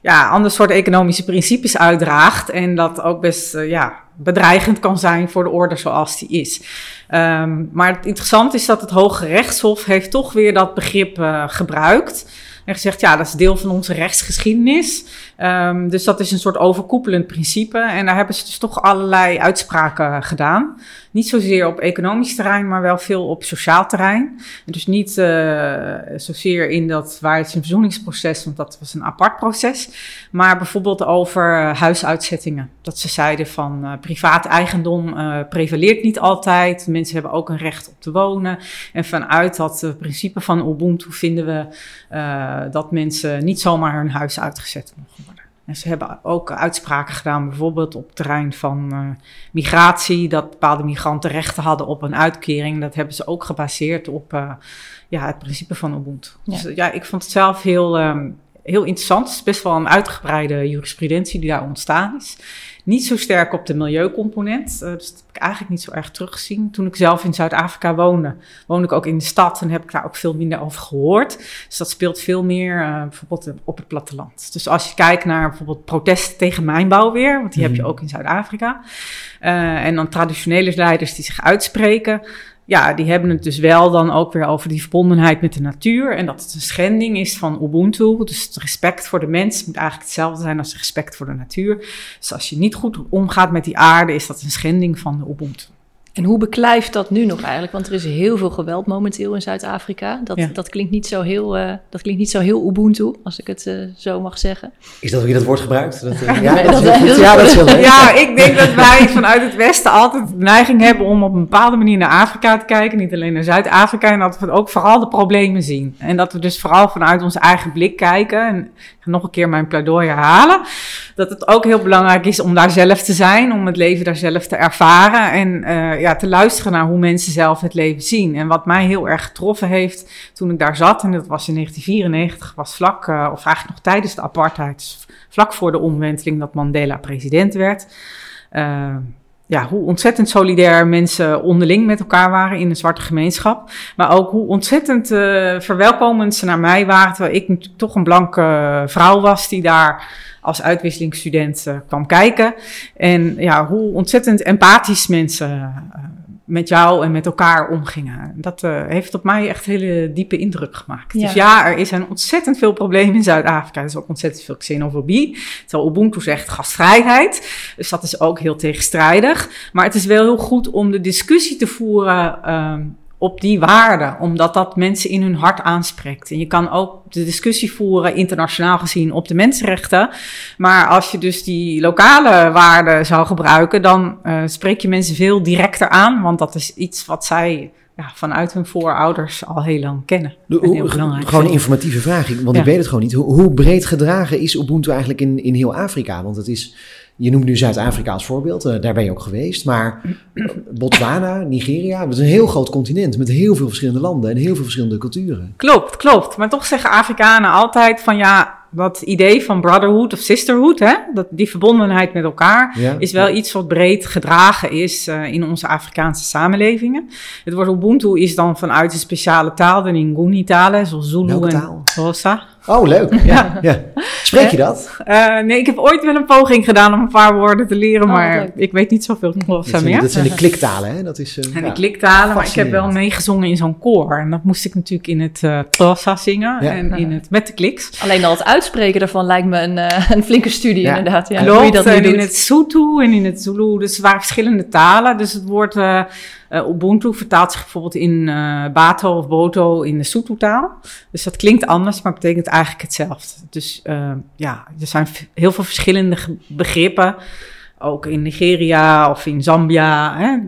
ja, ander soort economische principes uitdraagt en dat ook best uh, ja, bedreigend kan zijn voor de orde zoals die is. Um, maar het interessante is dat het Hoge Rechtshof heeft toch weer dat begrip uh, gebruikt. En gezegd, ja, dat is deel van onze rechtsgeschiedenis. Um, dus dat is een soort overkoepelend principe. En daar hebben ze dus toch allerlei uitspraken gedaan. Niet zozeer op economisch terrein, maar wel veel op sociaal terrein. Dus niet uh, zozeer in dat waarheids- en verzoeningsproces, want dat was een apart proces. Maar bijvoorbeeld over huisuitzettingen. Dat ze zeiden van uh, privaat eigendom prevaleert niet altijd. Mensen hebben ook een recht op te wonen. En vanuit dat principe van Ubuntu vinden we dat mensen niet zomaar hun huis uitgezet mogen worden. En ze hebben ook uitspraken gedaan, bijvoorbeeld op het terrein van uh, migratie, dat bepaalde migranten rechten hadden op een uitkering. Dat hebben ze ook gebaseerd op uh, ja, het principe van Ubuntu. Ja. Dus ja, ik vond het zelf heel, um, heel interessant. Het is best wel een uitgebreide jurisprudentie die daar ontstaan is. Niet zo sterk op de milieucomponent. Uh, dus dat heb ik eigenlijk niet zo erg teruggezien. Toen ik zelf in Zuid-Afrika woonde, woonde ik ook in de stad en heb ik daar ook veel minder over gehoord. Dus dat speelt veel meer uh, bijvoorbeeld op het platteland. Dus als je kijkt naar bijvoorbeeld protesten tegen mijnbouw weer, want die heb je mhm. ook in Zuid-Afrika. En dan traditionele leiders die zich uitspreken ja, die hebben het dus wel dan ook weer over die verbondenheid met de natuur. En dat het een schending is van Ubuntu. Dus het respect voor de mens moet eigenlijk hetzelfde zijn als respect voor de natuur. Dus als je niet goed omgaat met die aarde, is dat een schending van de Ubuntu. En hoe beklijft dat nu nog eigenlijk? Want er is heel veel geweld momenteel in Zuid-Afrika. Dat, dat, klinkt niet zo heel, uh, dat klinkt niet zo heel Ubuntu, als ik het uh, zo mag zeggen. Is dat wie dat woord gebruikt? Dat, uh, ja, dat, dat, ja, dat is wel Ja, ik denk dat wij vanuit het Westen altijd de neiging hebben om op een bepaalde manier naar Afrika te kijken. Niet alleen naar Zuid-Afrika. En dat we ook vooral de problemen zien. En dat we dus vooral vanuit onze eigen blik kijken. En nog een keer mijn pleidooi herhalen. Dat het ook heel belangrijk is om daar zelf te zijn. Om het leven daar zelf te ervaren. En ja, te luisteren naar hoe mensen zelf het leven zien. En wat mij heel erg getroffen heeft toen ik daar zat, en dat was in 1994, was vlak, uh, of eigenlijk nog tijdens de apartheid, vlak voor de omwenteling dat Mandela president werd. Uh, ja, hoe ontzettend solidair mensen onderling met elkaar waren in een zwarte gemeenschap. Maar ook hoe ontzettend uh, verwelkomend ze naar mij waren. Terwijl ik toch een blanke vrouw was die daar als uitwisselingsstudent uh, kwam kijken. En ja, hoe ontzettend empathisch mensen met jou en met elkaar omgingen. Dat uh, heeft op mij echt hele diepe indruk gemaakt. Ja. Dus ja, er zijn ontzettend veel problemen in Zuid-Afrika. Er is ook ontzettend veel xenofobie. Terwijl Ubuntu zegt gastvrijheid. Dus dat is ook heel tegenstrijdig. Maar het is wel heel goed om de discussie te voeren ehm, op die waarden, omdat dat mensen in hun hart aanspreekt. En je kan ook de discussie voeren, internationaal gezien, op de mensenrechten. Maar als je dus die lokale waarden zou gebruiken, dan uh, spreek je mensen veel directer aan, want dat is iets wat zij ja, vanuit hun voorouders al heel lang kennen. De, hoe- gewoon een informatieve vraag, want Ja. ik weet het gewoon niet. Hoe, hoe breed gedragen is Ubuntu eigenlijk in, in heel Afrika? Want het is, je noemt nu Zuid-Afrika als voorbeeld, eh, daar ben je ook geweest. Maar eh, Botswana, Nigeria, het is een heel groot continent met heel veel verschillende landen en heel veel verschillende culturen. Klopt, klopt. Maar toch zeggen Afrikanen altijd van ja, dat idee van brotherhood of sisterhood, hè, dat, die verbondenheid met elkaar, Ja? is wel iets wat breed gedragen is eh, in onze Afrikaanse samenlevingen. Het woord Ubuntu is dan vanuit een speciale taal, de Nguni-talen, zoals Zulu en? Xhosa. Oh, leuk. Ja, ja. Spreek je dat? Eh, nee, ik heb ooit wel een poging gedaan om een paar woorden te leren, Oh, maar leuk. ik weet niet zoveel Dat zijn, meer. dat zijn de kliktalen, hè? Dat is, eh, En ja. ik kliktalen, maar ik heb wel meegezongen in zo'n koor. En dat moest ik natuurlijk in het eh Xhosa zingen Ja. en in het, met de kliks. Alleen al het uitspreken daarvan lijkt me een, eh, een flinke studie Ja. inderdaad. Ja, Klopt, hoe je dat en in doet. het Sotho en in het Zulu. Dus er waren verschillende talen. Dus het woord eh, eh, Ubuntu vertaalt zich bijvoorbeeld in eh, Bato of Boto in de Sotho-taal. Dus dat klinkt anders, maar betekent eigenlijk hetzelfde. Dus eh, ja, er zijn heel veel verschillende begrippen. Ook in Nigeria of in Zambia. Hè?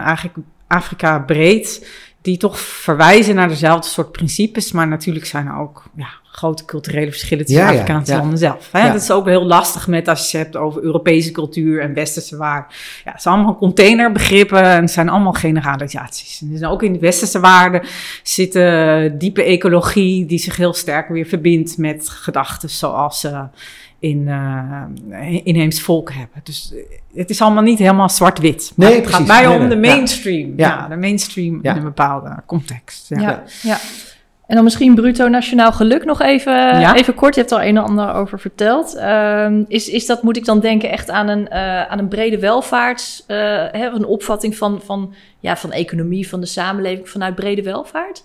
eigenlijk Afrika breed. Die toch verwijzen naar dezelfde soort principes. Maar natuurlijk zijn er ook ja, grote culturele verschillen tussen Ja, Afrikaanse ja. landen zelf. Hè? Ja. Dat is ook heel lastig met als je het hebt over Europese cultuur en westerse waarden. Ja, het zijn allemaal containerbegrippen en het zijn allemaal generalisaties. En dus ook in de westerse waarden zitten diepe ecologie die zich heel sterk weer verbindt met gedachten zoals ze in eh, inheems volk hebben. Dus eh, het is allemaal niet helemaal zwart-wit. Maar Nee, het gaat mij om de mainstream. Ja. Ja, de mainstream Ja. in een bepaalde context. Ja. Ja, ja. En dan misschien bruto nationaal geluk nog even, Ja. even kort. Je hebt er al een en ander over verteld. Ehm, is, is dat, moet ik dan denken, echt aan een, eh, aan een brede welvaarts... hè, een opvatting van, van, ja, van economie, van de samenleving vanuit brede welvaart?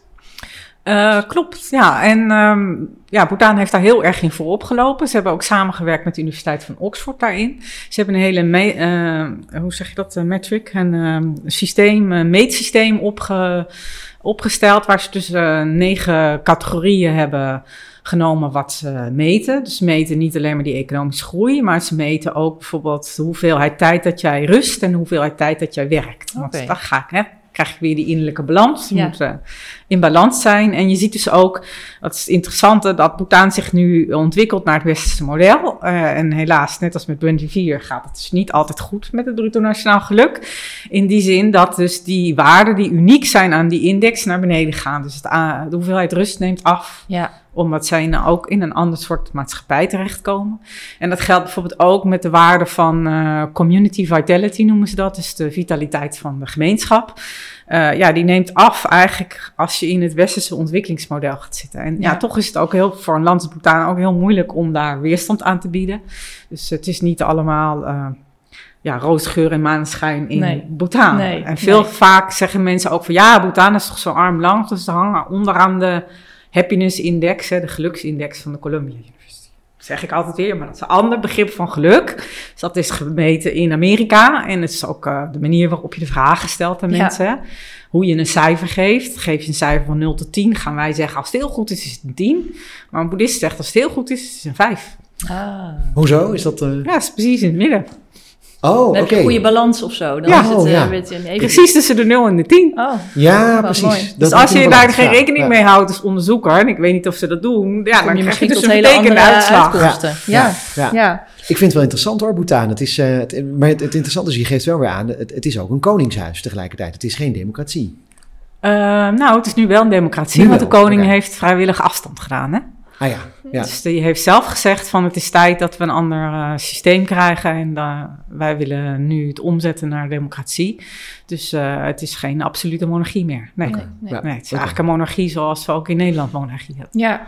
Eh, klopt, ja. En ehm ja, Bhutan heeft daar heel erg in voorop gelopen. Ze hebben ook samengewerkt met de Universiteit van Oxford daarin. Ze hebben een hele, me- hoe zeg je dat, metric, een ehm, systeem, een meetsysteem opge- opgesteld... waar ze dus eh, negen categorieën hebben genomen wat ze meten. Dus ze meten niet alleen maar die economische groei... maar ze meten ook bijvoorbeeld de hoeveelheid tijd dat jij rust... en de hoeveelheid tijd dat jij werkt. Want dan ga ik, hè, krijg je weer die innerlijke balans. Je Ja. moet eh, in balans zijn. En je ziet dus ook, dat is het interessante, dat Bhutan zich nu ontwikkelt naar het westerse model. Eh, en helaas, net als met 24, gaat het dus niet altijd goed met het bruto nationaal geluk. In die zin dat dus die waarden die uniek zijn aan die index naar beneden gaan. Dus het, de hoeveelheid rust neemt af Ja, omdat zij nou ook in een ander soort maatschappij terechtkomen. En dat geldt bijvoorbeeld ook met de waarde van eh, community vitality noemen ze dat, dus de vitaliteit van de gemeenschap. Eh, ja, die neemt af eigenlijk als je in het westerse ontwikkelingsmodel gaat zitten. En ja, Ja. toch is het ook heel, voor een land als Bhutan ook heel moeilijk om daar weerstand aan te bieden. Dus het is niet allemaal eh, ja, roze geur en maneschijn in Nee. Bhutan. Nee, en veel nee. vaak zeggen mensen ook van ja, Bhutan is toch zo arm land, dus ze hangen onderaan de happiness index, hè, de geluksindex van de Columbia University. Dat zeg ik altijd weer, maar dat is een ander begrip van geluk. Dus dat is gemeten in Amerika en het is ook eh, de manier waarop je de vragen stelt aan Ja. mensen. Hoe je een cijfer geeft. Geef je een cijfer van 0 tot 10, gaan wij zeggen als het heel goed is, is het een 10. Maar een boeddhist zegt als het heel goed is, is het een 5. ah. Hoezo? Is dat... eh, Ja, dat is precies in het midden. Oh, dan heb je een goede balans of zo. Dan Ja. is het Oh, eh, ja. met een even... Precies tussen de 0 en de 10. Oh, Ja, Wel precies. mooi. Dus als je daar geen rekening ja. mee houdt als onderzoeker, en ik weet niet of ze dat doen, ja, kom dan je krijg je misschien dus tot een hele andere uitslag. uitkomsten. Ja, Ja. ja. Ik vind het wel interessant hoor, Bhutan. Het is, eh, het, maar het, het interessante is, je geeft wel weer aan, het, het is ook een koningshuis tegelijkertijd. Het is geen democratie. Eh, nou, het is nu wel een democratie, Nu want de koning heeft vrijwillig afstand gedaan. Hè? Ah ja, ja. Dus die heeft zelf gezegd van het is tijd dat we een ander eh, systeem krijgen en eh, wij willen nu het omzetten naar democratie. Dus eh, het is geen absolute monarchie meer. Nee, Nee, nee. Ja. nee het is eigenlijk een monarchie zoals we ook in Nederland monarchie hebben. Ja.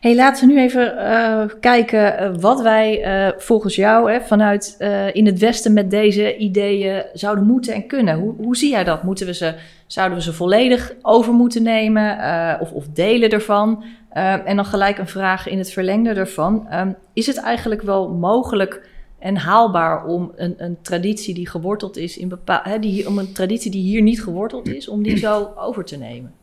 Hey, laten we nu even uh, kijken wat wij uh, volgens jou hè, vanuit in het Westen met deze ideeën zouden moeten en kunnen. Hoe, hoe zie jij dat? Moeten we ze, zouden we ze volledig over moeten nemen of, of delen ervan? En dan gelijk een vraag in het verlengde ervan. Um, is het eigenlijk wel mogelijk en haalbaar om een, een traditie die geworteld is in bepaalde, die, om een traditie die hier niet geworteld is, om die zo over te nemen?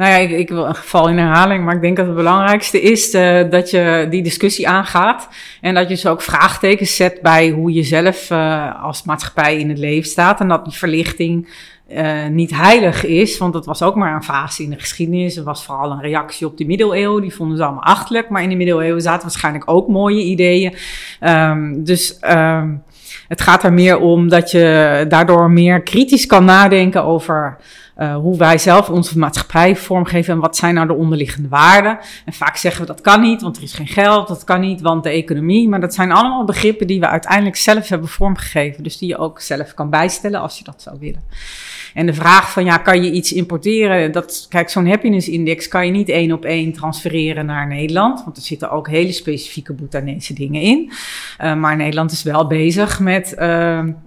Nou ja, ik, ik val in herhaling, maar ik denk dat het belangrijkste is uh, dat je die discussie aangaat. En dat je dus ook vraagtekens zet bij hoe je zelf uh, als maatschappij in het leven staat. En dat die verlichting uh, niet heilig is, want dat was ook maar een fase in de geschiedenis. Er was vooral een reactie op de middeleeuwen, die vonden ze allemaal achterlijk. Maar in de middeleeuwen zaten waarschijnlijk ook mooie ideeën. Um, dus um, het gaat er meer om dat je daardoor meer kritisch kan nadenken over uh, hoe wij zelf onze maatschappij vormgeven en wat zijn nou de onderliggende waarden. En vaak zeggen we dat kan niet, want er is geen geld, dat kan niet, want de economie. Maar dat zijn allemaal begrippen die we uiteindelijk zelf hebben vormgegeven. Dus die je ook zelf kan bijstellen als je dat zou willen. En de vraag van ja, kan je iets importeren? Dat, kijk, zo'n happiness index kan je niet één op één transfereren naar Nederland. Want er zitten ook hele specifieke Bhutanese dingen in. Uh, maar Nederland is wel bezig met uh,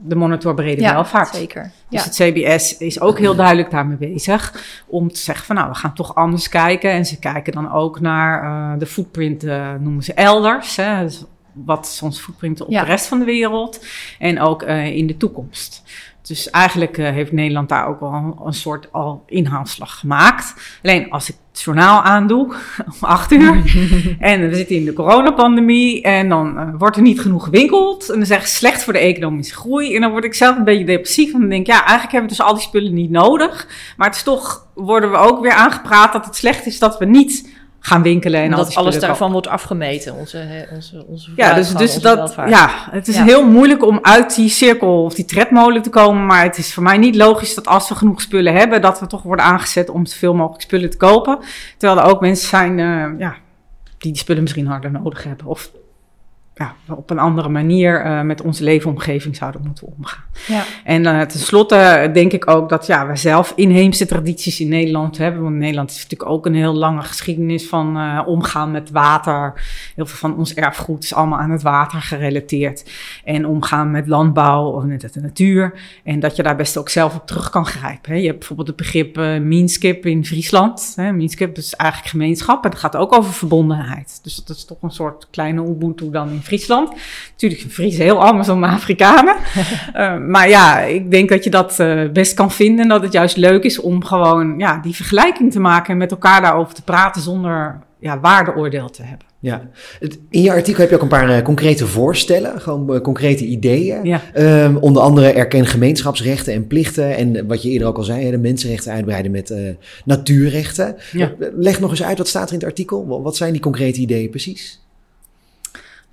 de monitor brede ja, welvaart. Zeker. Dus het CBS is ook heel duidelijk daarmee bezig. Om te zeggen van nou, we gaan toch anders kijken. En ze kijken dan ook naar uh, de footprint, noemen ze elders. Hè. Dus wat is ons footprint op ja. de rest van de wereld? En ook in de toekomst. Dus eigenlijk uh, heeft Nederland daar ook wel een, soort al inhaalslag gemaakt. Alleen als ik het journaal aandoe om acht uur en we zitten in de coronapandemie en dan uh, wordt er niet genoeg gewinkeld en dan zeg slecht voor de economische groei en dan word ik zelf een beetje depressief en dan denk ik ja eigenlijk hebben we dus al die spullen niet nodig, maar het is toch worden we ook weer aangepraat dat het slecht is dat we niet gaan winkelen. En dat alles daarvan wordt afgemeten. Onze, onze, onze ja, dus, dus dat, ja, het is heel moeilijk om uit die cirkel of die tredmolen te komen. Maar het is voor mij niet logisch dat als we genoeg spullen hebben, dat we toch worden aangezet om zoveel mogelijk spullen te kopen. Terwijl er ook mensen zijn uh, ja, die die spullen misschien harder nodig hebben. Of ja, op een andere manier uh, met onze leefomgeving zouden moeten omgaan. Ja. En uh, tenslotte denk ik ook dat ja, we zelf inheemse tradities in Nederland hebben. Want Nederland is natuurlijk ook een heel lange geschiedenis van uh, omgaan met water. Heel veel van ons erfgoed is allemaal aan het water gerelateerd. En omgaan met landbouw of met de natuur. En dat je daar best ook zelf op terug kan grijpen. Hè. Je hebt bijvoorbeeld het begrip Minskip in Friesland. Hè. Minskip is eigenlijk gemeenschap en dat gaat ook over verbondenheid. Dus dat is toch een soort kleine Ubuntu dan in Friesland. Natuurlijk zijn Friesen heel anders dan Afrikanen. uh, maar ja, ik denk dat je dat uh, best kan vinden. Dat het juist leuk is om gewoon ja, die vergelijking te maken en met elkaar daarover te praten zonder ja, waardeoordeel te hebben. Ja, in je artikel heb je ook een paar uh, concrete voorstellen, gewoon concrete ideeën. Ja. Um, onder andere erken gemeenschapsrechten en plichten. En wat je eerder ook al zei, de mensenrechten uitbreiden met uh, natuurrechten. Ja. Leg nog eens uit, wat staat er in het artikel? Wat zijn die concrete ideeën precies?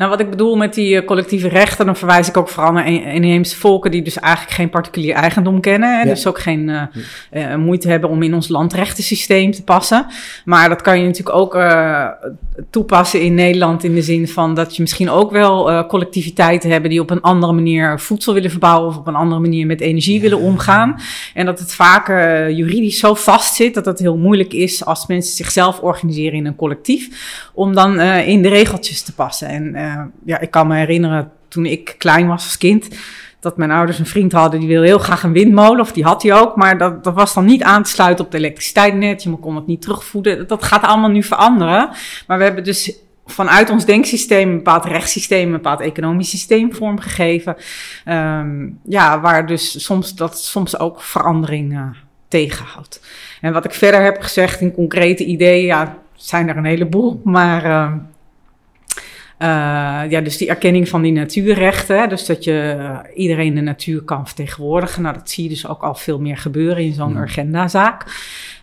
Nou, wat ik bedoel met die uh, collectieve rechten, dan verwijs ik ook vooral naar inheemse volken die dus eigenlijk geen particulier eigendom kennen. Ja. Dus ook geen uh, uh, moeite hebben om in ons landrechtensysteem te passen. Maar dat kan je natuurlijk ook toepassen in Nederland in de zin van dat je misschien ook wel collectiviteiten hebben die op een andere manier voedsel willen verbouwen of op een andere manier met energie willen omgaan. En dat het vaak juridisch zo vast zit dat het heel moeilijk is als mensen zichzelf organiseren in een collectief om dan in de regeltjes te passen. En uh, ja, ik kan me herinneren toen ik klein was als kind. Dat mijn ouders een vriend hadden die wilde heel graag een windmolen. Of die had hij ook. Maar dat, dat was dan niet aan te sluiten op het elektriciteitsnet. Je kon het niet terugvoeden. Dat gaat allemaal nu veranderen. Maar we hebben dus vanuit ons denksysteem een bepaald rechtssysteem, een bepaald economisch systeem vormgegeven. Um, ja, waar dus soms dat soms ook verandering uh, tegenhoudt. En wat ik verder heb gezegd in concrete ideeën, ja, zijn er een heleboel. Maar uh, ja, dus die erkenning van die natuurrechten. Dus dat je uh, iedereen de natuur kan vertegenwoordigen. Nou, dat zie je dus ook al veel meer gebeuren in zo'n agendazaak.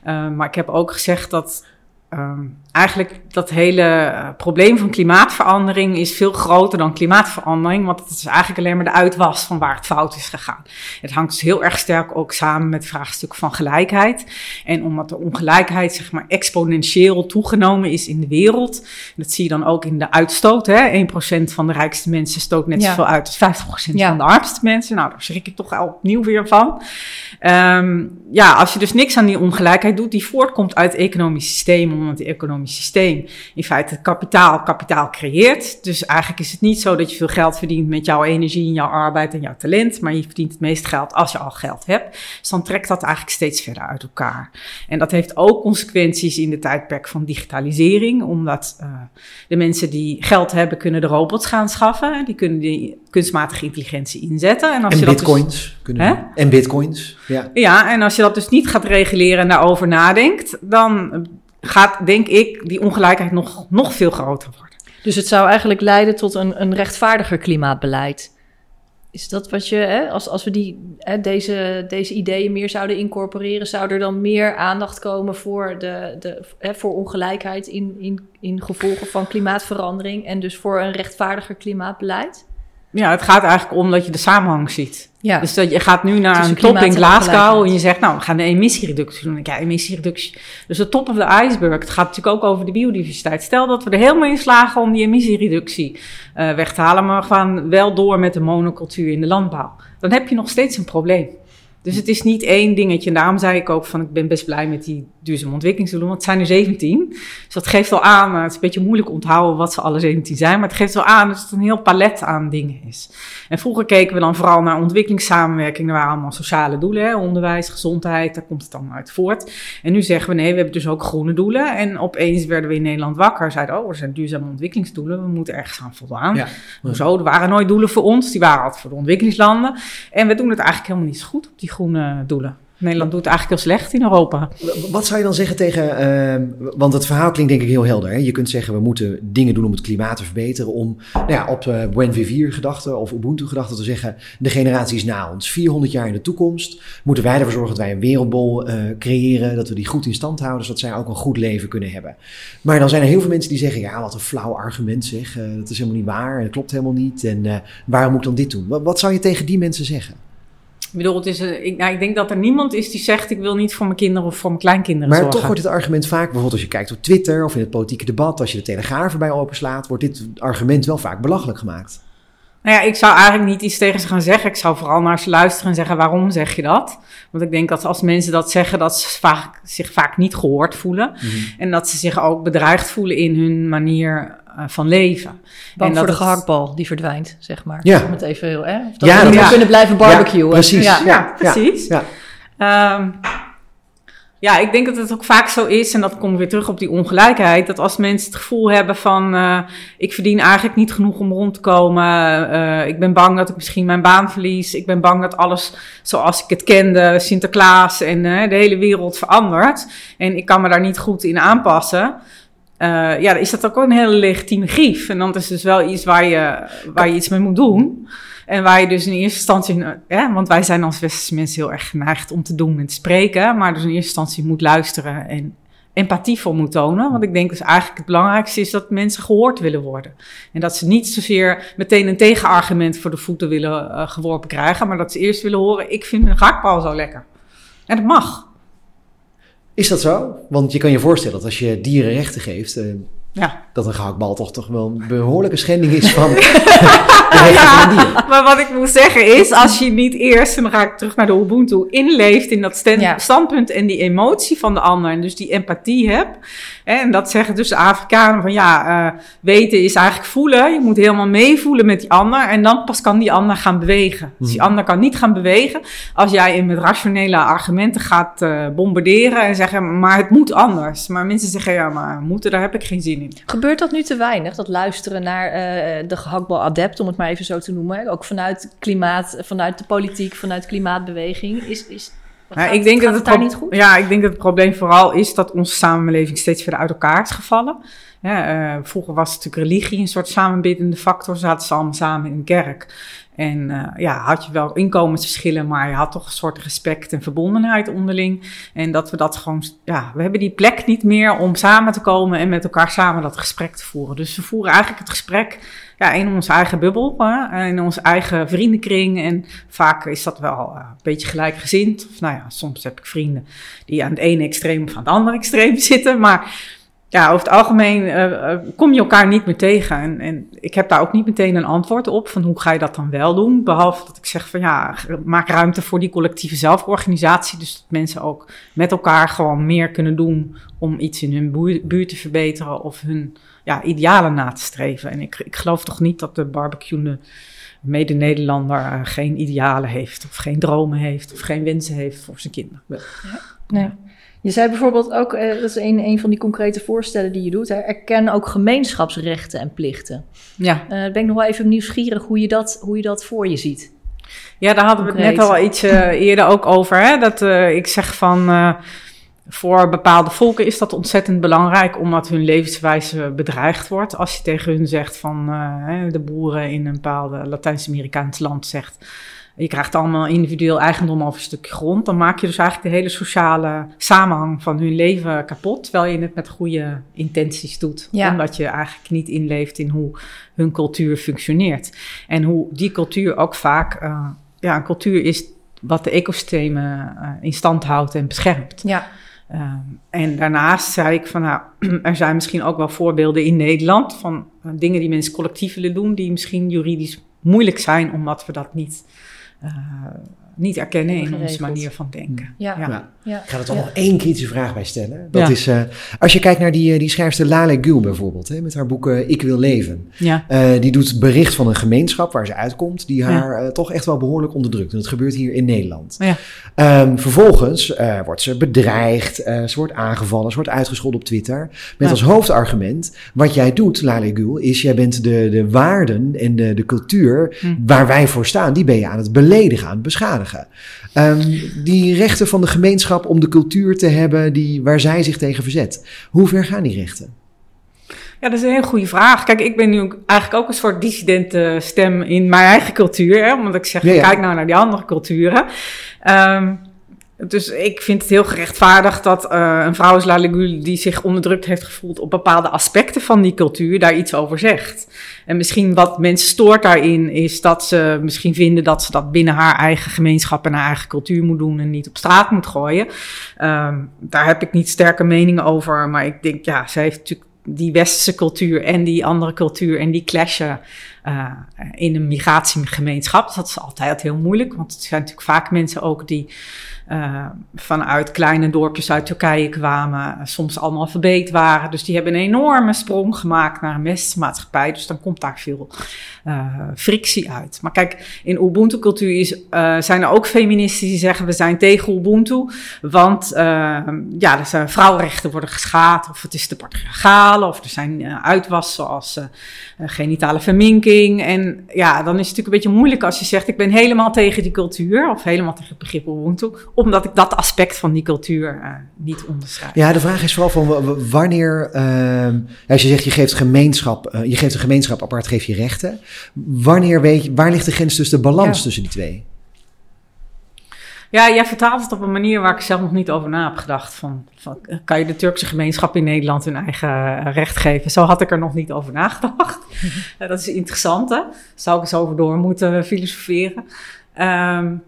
Uh, maar ik heb ook gezegd dat um, eigenlijk dat hele uh, probleem van klimaatverandering is veel groter dan klimaatverandering, want het is eigenlijk alleen maar de uitwas van waar het fout is gegaan. Het hangt dus heel erg sterk ook samen met het vraagstuk van gelijkheid. En omdat de ongelijkheid zeg maar exponentieel toegenomen is in de wereld, dat zie je dan ook in de uitstoot. Hè? 1% van de rijkste mensen stoot net ja. zoveel uit als 50% ja. van de armste mensen. Nou, daar schrik ik toch al opnieuw weer van. Um, ja, als je dus niks aan die ongelijkheid doet, die voortkomt uit economisch systeem, omdat het economisch systeem in feite kapitaal kapitaal creëert. Dus eigenlijk is het niet zo dat je veel geld verdient met jouw energie en jouw arbeid en jouw talent, maar je verdient het meeste geld als je al geld hebt. Dus dan trekt dat eigenlijk steeds verder uit elkaar. En dat heeft ook consequenties in de tijdperk van digitalisering, omdat uh, de mensen die geld hebben kunnen de robots gaan schaffen, die kunnen die kunstmatige intelligentie inzetten. En, als en je bitcoins. Dat dus, kunnen en bitcoins, ja. Ja, en als je dat dus niet gaat reguleren en daarover nadenkt, dan gaat, denk ik, die ongelijkheid nog, nog veel groter worden. Dus het zou eigenlijk leiden tot een, een rechtvaardiger klimaatbeleid. Is dat wat je, hè, als, als we die, hè, deze, deze ideeën meer zouden incorporeren, zou er dan meer aandacht komen voor, de, de, hè, voor ongelijkheid in, in, in gevolgen van klimaatverandering en dus voor een rechtvaardiger klimaatbeleid? Ja, het gaat eigenlijk om dat je de samenhang ziet. Ja. Dus dat je gaat nu naar Tussen een top in Glasgow en je zegt, nou, we gaan de emissiereductie doen. Ja, emissiereductie. Dus de top of the iceberg. Het gaat natuurlijk ook over de biodiversiteit. Stel dat we er helemaal in slagen om die emissiereductie eh, weg te halen, maar we gaan wel door met de monocultuur in de landbouw. Dan heb je nog steeds een probleem. Dus het is niet één dingetje. En daarom zei ik ook van, ik ben best blij met die duurzame ontwikkelingsdoelen, want het zijn er 17. Dus dat geeft wel aan, eh, het is een beetje moeilijk onthouden wat ze alle 17 zijn, maar het geeft wel aan dat het een heel palet aan dingen is. En vroeger keken we dan vooral naar ontwikkelingssamenwerking. Er waren allemaal sociale doelen, hè, onderwijs, gezondheid, daar komt het dan uit voort. En nu zeggen we nee, we hebben dus ook groene doelen. En opeens werden we in Nederland wakker, zeiden, oh, er zijn duurzame ontwikelingsdoelen, we moeten ergens aan voldaan. Ja. Hoezo? Er waren nooit doelen voor ons, die waren altijd voor de ontwikkelingslanden. En we doen het eigenlijk helemaal niet zo goed op die groene doelen. Nederland doet eigenlijk heel slecht in Europa. Wat zou je dan zeggen tegen, ehm, want het verhaal klinkt denk ik heel helder. Hè? Je kunt zeggen we moeten dingen doen om het klimaat te verbeteren. Om nou ja, op uh, Buen Vivir gedachte of Ubuntu gedachte te zeggen, de generatie is na ons. 400 jaar in de toekomst moeten wij ervoor zorgen dat wij een wereldbol uh, creëren. Dat we die goed in stand houden, zodat zij ook een goed leven kunnen hebben. Maar dan zijn er heel veel mensen die zeggen, ja wat een flauw argument zeg. Uh, dat is helemaal niet waar, dat klopt helemaal niet. En waarom moet ik dan dit doen? Wat zou je tegen die mensen zeggen? Ik bedoel, het is, een, ik, nou, ik denk dat er niemand is die zegt: ik wil niet voor mijn kinderen of voor mijn kleinkinderen maar zorgen. toch wordt het argument vaak, bijvoorbeeld als je kijkt op Twitter of in het politieke debat, als je de Telegraaf erbij openslaat, wordt dit argument wel vaak belachelijk gemaakt. Nou ja, ik zou eigenlijk niet iets tegen ze gaan zeggen. Ik zou vooral naar ze luisteren en zeggen: waarom zeg je dat? Want ik denk dat als mensen dat zeggen, dat ze vaak, zich vaak niet gehoord voelen. Mm -hmm. En dat ze zich ook bedreigd voelen in hun manier van leven. Bang en voor de gehaktbal die verdwijnt, zeg maar. Ja. Om het even heel, hè? Of dat Ja, we kunnen blijven barbecuen. Ja, precies. Ja. Ja, Ja, precies. Ja. Ehm, ja, ik denk dat het ook vaak zo is, en dat komt weer terug op die ongelijkheid, dat als mensen het gevoel hebben van, eh, ik verdien eigenlijk niet genoeg om rond te komen, eh, ik ben bang dat ik misschien mijn baan verlies, ik ben bang dat alles zoals ik het kende, Sinterklaas en eh, de hele wereld verandert, en ik kan me daar niet goed in aanpassen. Eh, ja, is dat ook een hele legitieme grief. En dan is dus wel iets waar je, waar je iets mee moet doen. En waar je dus in eerste instantie, ja, want wij zijn als westerse mensen heel erg geneigd om te doen en te spreken, maar dus in eerste instantie moet luisteren en empathie voor moet tonen. Want ik denk dus eigenlijk het belangrijkste is dat mensen gehoord willen worden. En dat ze niet zozeer meteen een tegenargument voor de voeten willen uh, geworpen krijgen, maar dat ze eerst willen horen, ik vind een gehaktbal zo lekker. En dat mag. Is dat zo? Want je kan je voorstellen dat als je dieren rechten geeft, uh, Ja. dat een gehaktbal toch, toch wel een behoorlijke schending is van de. Maar wat ik moet zeggen is, als je niet eerst, en dan ga ik terug naar de Ubuntu, inleeft in dat stand, Ja. standpunt en die emotie van de ander, en dus die empathie hebt. Hè, en dat zeggen dus de Afrikanen van ja, uh, weten is eigenlijk voelen. Je moet helemaal meevoelen met die ander en dan pas kan die ander gaan bewegen. Dus die Mhm. ander kan niet gaan bewegen als jij hem met rationele argumenten gaat uh, bombarderen en zeggen, maar het moet anders. Maar mensen zeggen ja, maar moeten, daar heb ik geen zin in. Gebeurt dat nu te weinig? Dat luisteren naar uh, de gehaktbal-adept, om het maar even zo te noemen. Ook vanuit klimaat, vanuit de politiek, vanuit klimaatbeweging. Is, is, Ja, gaat, ik denk dat het het daar niet goed? Ja, ik denk dat het probleem vooral is dat onze samenleving steeds verder uit elkaar is gevallen. Ja, uh, vroeger was natuurlijk religie een soort samenbindende factor. Zaten ze allemaal samen in de kerk. En uh, ja, had je wel inkomensverschillen, maar je had toch een soort respect en verbondenheid onderling. En dat we dat gewoon, ja, we hebben die plek niet meer om samen te komen en met elkaar samen dat gesprek te voeren. Dus we voeren eigenlijk het gesprek ja, in onze eigen bubbel, in onze eigen vriendenkring. En vaak is dat wel uh, een beetje gelijkgezind. Of nou ja, soms heb ik vrienden die aan het ene extreem of aan het andere extreem zitten. Maar ja, over het algemeen uh, kom je elkaar niet meer tegen. En, en, ik heb daar ook niet meteen een antwoord op van hoe ga je dat dan wel doen. Behalve dat ik zeg van ja, maak ruimte voor die collectieve zelforganisatie. Dus dat mensen ook met elkaar gewoon meer kunnen doen om iets in hun buurt te verbeteren of hun ja, idealen na te streven. En ik, ik geloof toch niet dat de barbecue mede-Nederlander uh, geen idealen heeft, of geen dromen heeft, of geen wensen heeft voor zijn kinderen. Ja. Nee. Je zei bijvoorbeeld ook, uh, dat is een, een van die concrete voorstellen die je doet, hè, erken ook gemeenschapsrechten en plichten. Ja. Uh, ben ik nog wel even nieuwsgierig hoe je dat, hoe je dat voor je ziet. Ja, daar hadden we het net al iets eerder ook over. Hè? Dat ik zeg van voor bepaalde volken is dat ontzettend belangrijk, omdat hun levenswijze bedreigd wordt. Als je tegen hun zegt van de boeren in een bepaald Latijns-Amerikaans land zegt. Je krijgt allemaal individueel eigendom over een stukje grond. Dan maak je dus eigenlijk de hele sociale samenhang van hun leven kapot. Terwijl je het met goede intenties doet. Omdat je eigenlijk niet inleeft in hoe hun cultuur functioneert. En hoe die cultuur ook vaak. Uh, ja, een cultuur is wat de ecosystemen uh, in stand houdt en beschermt. Ja. Ehm, en daarnaast zei ik van, nou, er zijn misschien ook wel voorbeelden in Nederland van uh, dingen die mensen collectief willen doen, die misschien juridisch moeilijk zijn, omdat we dat niet niet erkennen in onze manier van denken. Ja. Ja. Ik ga er toch nog één kritische vraag bij stellen. Dat is, uh, als je kijkt naar die, eh, die schrijfster Lale Gül bijvoorbeeld, hè, met haar boek uh, Ik wil leven. Ja. Uh, die doet bericht van een gemeenschap waar ze uitkomt, die haar toch echt wel behoorlijk onderdrukt. En dat gebeurt hier in Nederland. Ja. Um, vervolgens wordt ze bedreigd, ze wordt aangevallen, ze wordt uitgescholden op Twitter. Met als hoofdargument, wat jij doet, Lale Gül, is jij bent de, de waarden en de, de cultuur hm. waar wij voor staan, die ben je aan het beledigen, aan het beschadigen. Um, die rechten van de gemeenschap om de cultuur te hebben die, waar zij zich tegen verzet. Hoe ver gaan die rechten? Ja, dat is een hele goede vraag. Kijk, ik ben nu eigenlijk ook een soort dissidente stem in mijn eigen cultuur. Hè, omdat ik zeg, kijk nou naar die andere culturen. Um, dus ik vind het heel gerechtvaardigd dat uh, een vrouw als Lalegul die zich onderdrukt heeft gevoeld op bepaalde aspecten van die cultuur, daar iets over zegt. En misschien wat mensen stoort daarin is dat ze misschien vinden dat ze dat binnen haar eigen gemeenschap en haar eigen cultuur moet doen en niet op straat moet gooien. Um, daar heb ik niet sterke meningen over, maar ik denk, ja, zij heeft natuurlijk die westerse cultuur en die andere cultuur en die clashen uh, in een migratiegemeenschap. Dus dat is altijd heel moeilijk, want het zijn natuurlijk vaak mensen ook die uh, vanuit kleine dorpjes uit Turkije kwamen, soms allemaal verbeet waren. Dus die hebben een enorme sprong gemaakt naar een westerse Dus dan komt daar veel uh, frictie uit. Maar kijk, in Ubuntu-cultuur zijn er ook feministen die zeggen we zijn tegen Ubuntu. Want ja, er zijn vrouwenrechten worden geschaad, of het is de patriarchale, of er zijn uitwassen zoals genitale verminking. En ja, dan is het natuurlijk een beetje moeilijk als je zegt ik ben helemaal tegen die cultuur, of helemaal tegen het begrip Ubuntu omdat ik dat aspect van die cultuur uh, niet onderschrijf. Ja, de vraag is vooral van wanneer, uh, als je zegt je geeft gemeenschap, uh, je geeft een gemeenschap apart, geef je rechten. Wanneer weet je, waar ligt de grens tussen de balans tussen die twee? Ja, jij vertaalt het op een manier waar ik zelf nog niet over na heb gedacht. Van, van kan je de Turkse gemeenschap in Nederland hun eigen recht geven? Zo had ik er nog niet over nagedacht. dat is interessant, hè? Zou ik eens over door moeten filosoferen. Um,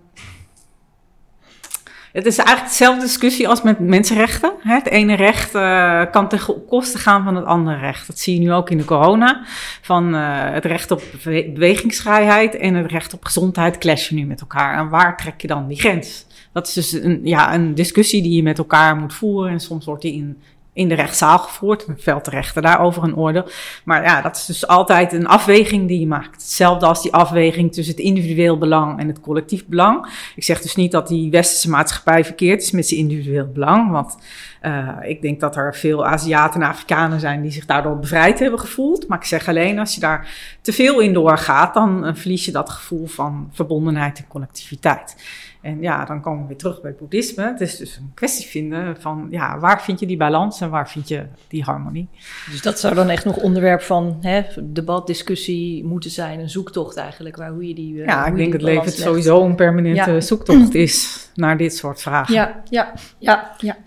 het is eigenlijk dezelfde discussie als met mensenrechten. Het ene recht uh, kan ten koste gaan van het andere recht. Dat zie je nu ook in de corona. Van uh, het recht op bewegingsvrijheid en het recht op gezondheid clashen nu met elkaar. En waar trek je dan die grens? Dat is dus een, ja, een discussie die je met elkaar moet voeren. En soms wordt die in, in de rechtszaal gevoerd. En velt de rechter daarover een oordeel. Maar ja, dat is dus altijd een afweging die je maakt. Hetzelfde als die afweging tussen het individueel belang en het collectief belang. Ik zeg dus niet dat die westerse maatschappij verkeerd is met zijn individueel belang. Want uh, ik denk dat er veel Aziaten en Afrikanen zijn die zich daardoor bevrijd hebben gevoeld. Maar ik zeg alleen, als je daar te veel in doorgaat, dan uh, verlies je dat gevoel van verbondenheid en collectiviteit. En ja, dan komen we weer terug bij het boeddhisme. Het is dus een kwestie vinden van, ja, waar vind je die balans en waar vind je die harmonie? Dus dat zou dan echt nog onderwerp van hè, debat, discussie moeten zijn, een zoektocht eigenlijk, waar hoe je die uh, Ja, ik denk dat leven sowieso een permanente zoektocht is naar dit soort vragen. Ja, ja, ja, ja.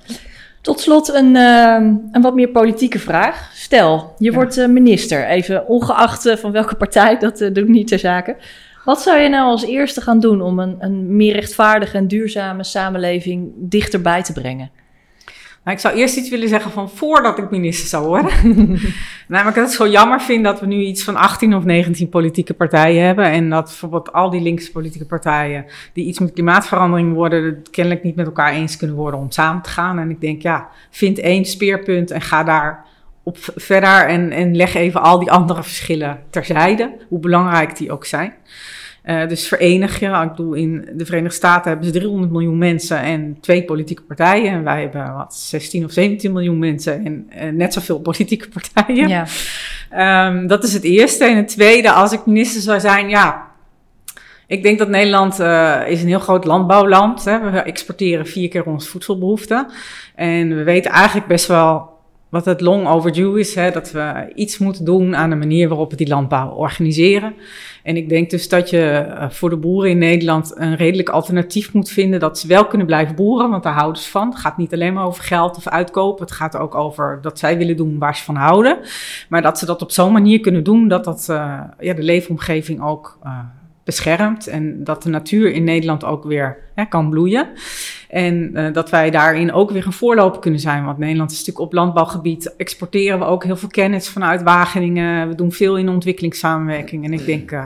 Tot slot een, uh, een wat meer politieke vraag. Stel, je wordt uh, minister, even ongeacht van welke partij, dat doet niet ter zake. Wat zou je nou als eerste gaan doen om een, een meer rechtvaardige en duurzame samenleving dichterbij te brengen? Nou, ik zou eerst iets willen zeggen van voordat ik minister zou worden. Namelijk dat ik het zo jammer vind dat we nu iets van 18 of 19 politieke partijen hebben. En dat bijvoorbeeld al die linkse politieke partijen die iets met klimaatverandering worden, het kennelijk niet met elkaar eens kunnen worden om samen te gaan. En ik denk, ja, vind één speerpunt en ga daar op verder en, en leg even al die andere verschillen terzijde, hoe belangrijk die ook zijn. Uh, dus verenig je. Ik bedoel, in de Verenigde Staten hebben ze 300 miljoen mensen en twee politieke partijen. En wij hebben wat 16 of 17 miljoen mensen en net zoveel politieke partijen. Ja. Um, dat is het eerste. En het tweede, als ik minister zou zijn, ja. Ik denk dat Nederland uh, is een heel groot landbouwland. Hè. We exporteren vier keer onze voedselbehoeften. En we weten eigenlijk best wel wat het long overdue is, hè, dat we iets moeten doen aan de manier waarop we die landbouw organiseren. En ik denk dus dat je uh, voor de boeren in Nederland een redelijk alternatief moet vinden dat ze wel kunnen blijven boeren, want daar houden ze van. Het gaat niet alleen maar over geld of uitkopen, het gaat ook over dat zij willen doen waar ze van houden. Maar dat ze dat op zo'n manier kunnen doen dat dat uh, ja, de leefomgeving ook uh, beschermt en dat de natuur in Nederland ook weer hè, kan bloeien. En uh, dat wij daarin ook weer een voorloper kunnen zijn. Want Nederland is natuurlijk op landbouwgebied exporteren we ook heel veel kennis vanuit Wageningen. We doen veel in ontwikkelingssamenwerking. En ik denk uh,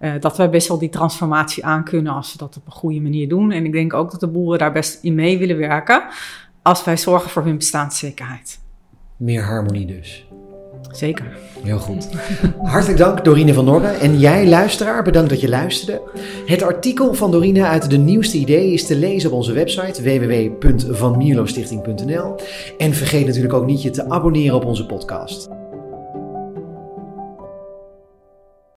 uh, dat wij best wel die transformatie aan kunnen als we dat op een goede manier doen. En ik denk ook dat de boeren daar best in mee willen werken. Als wij zorgen voor hun bestaanszekerheid. Meer harmonie dus. Zeker. Heel goed. Hartelijk dank Dorine van Norre. En jij luisteraar, bedankt dat je luisterde. Het artikel van Dorine uit de nieuwste idee is te lezen op onze website www.vanmierlostichting.nl. En vergeet natuurlijk ook niet je te abonneren op onze podcast.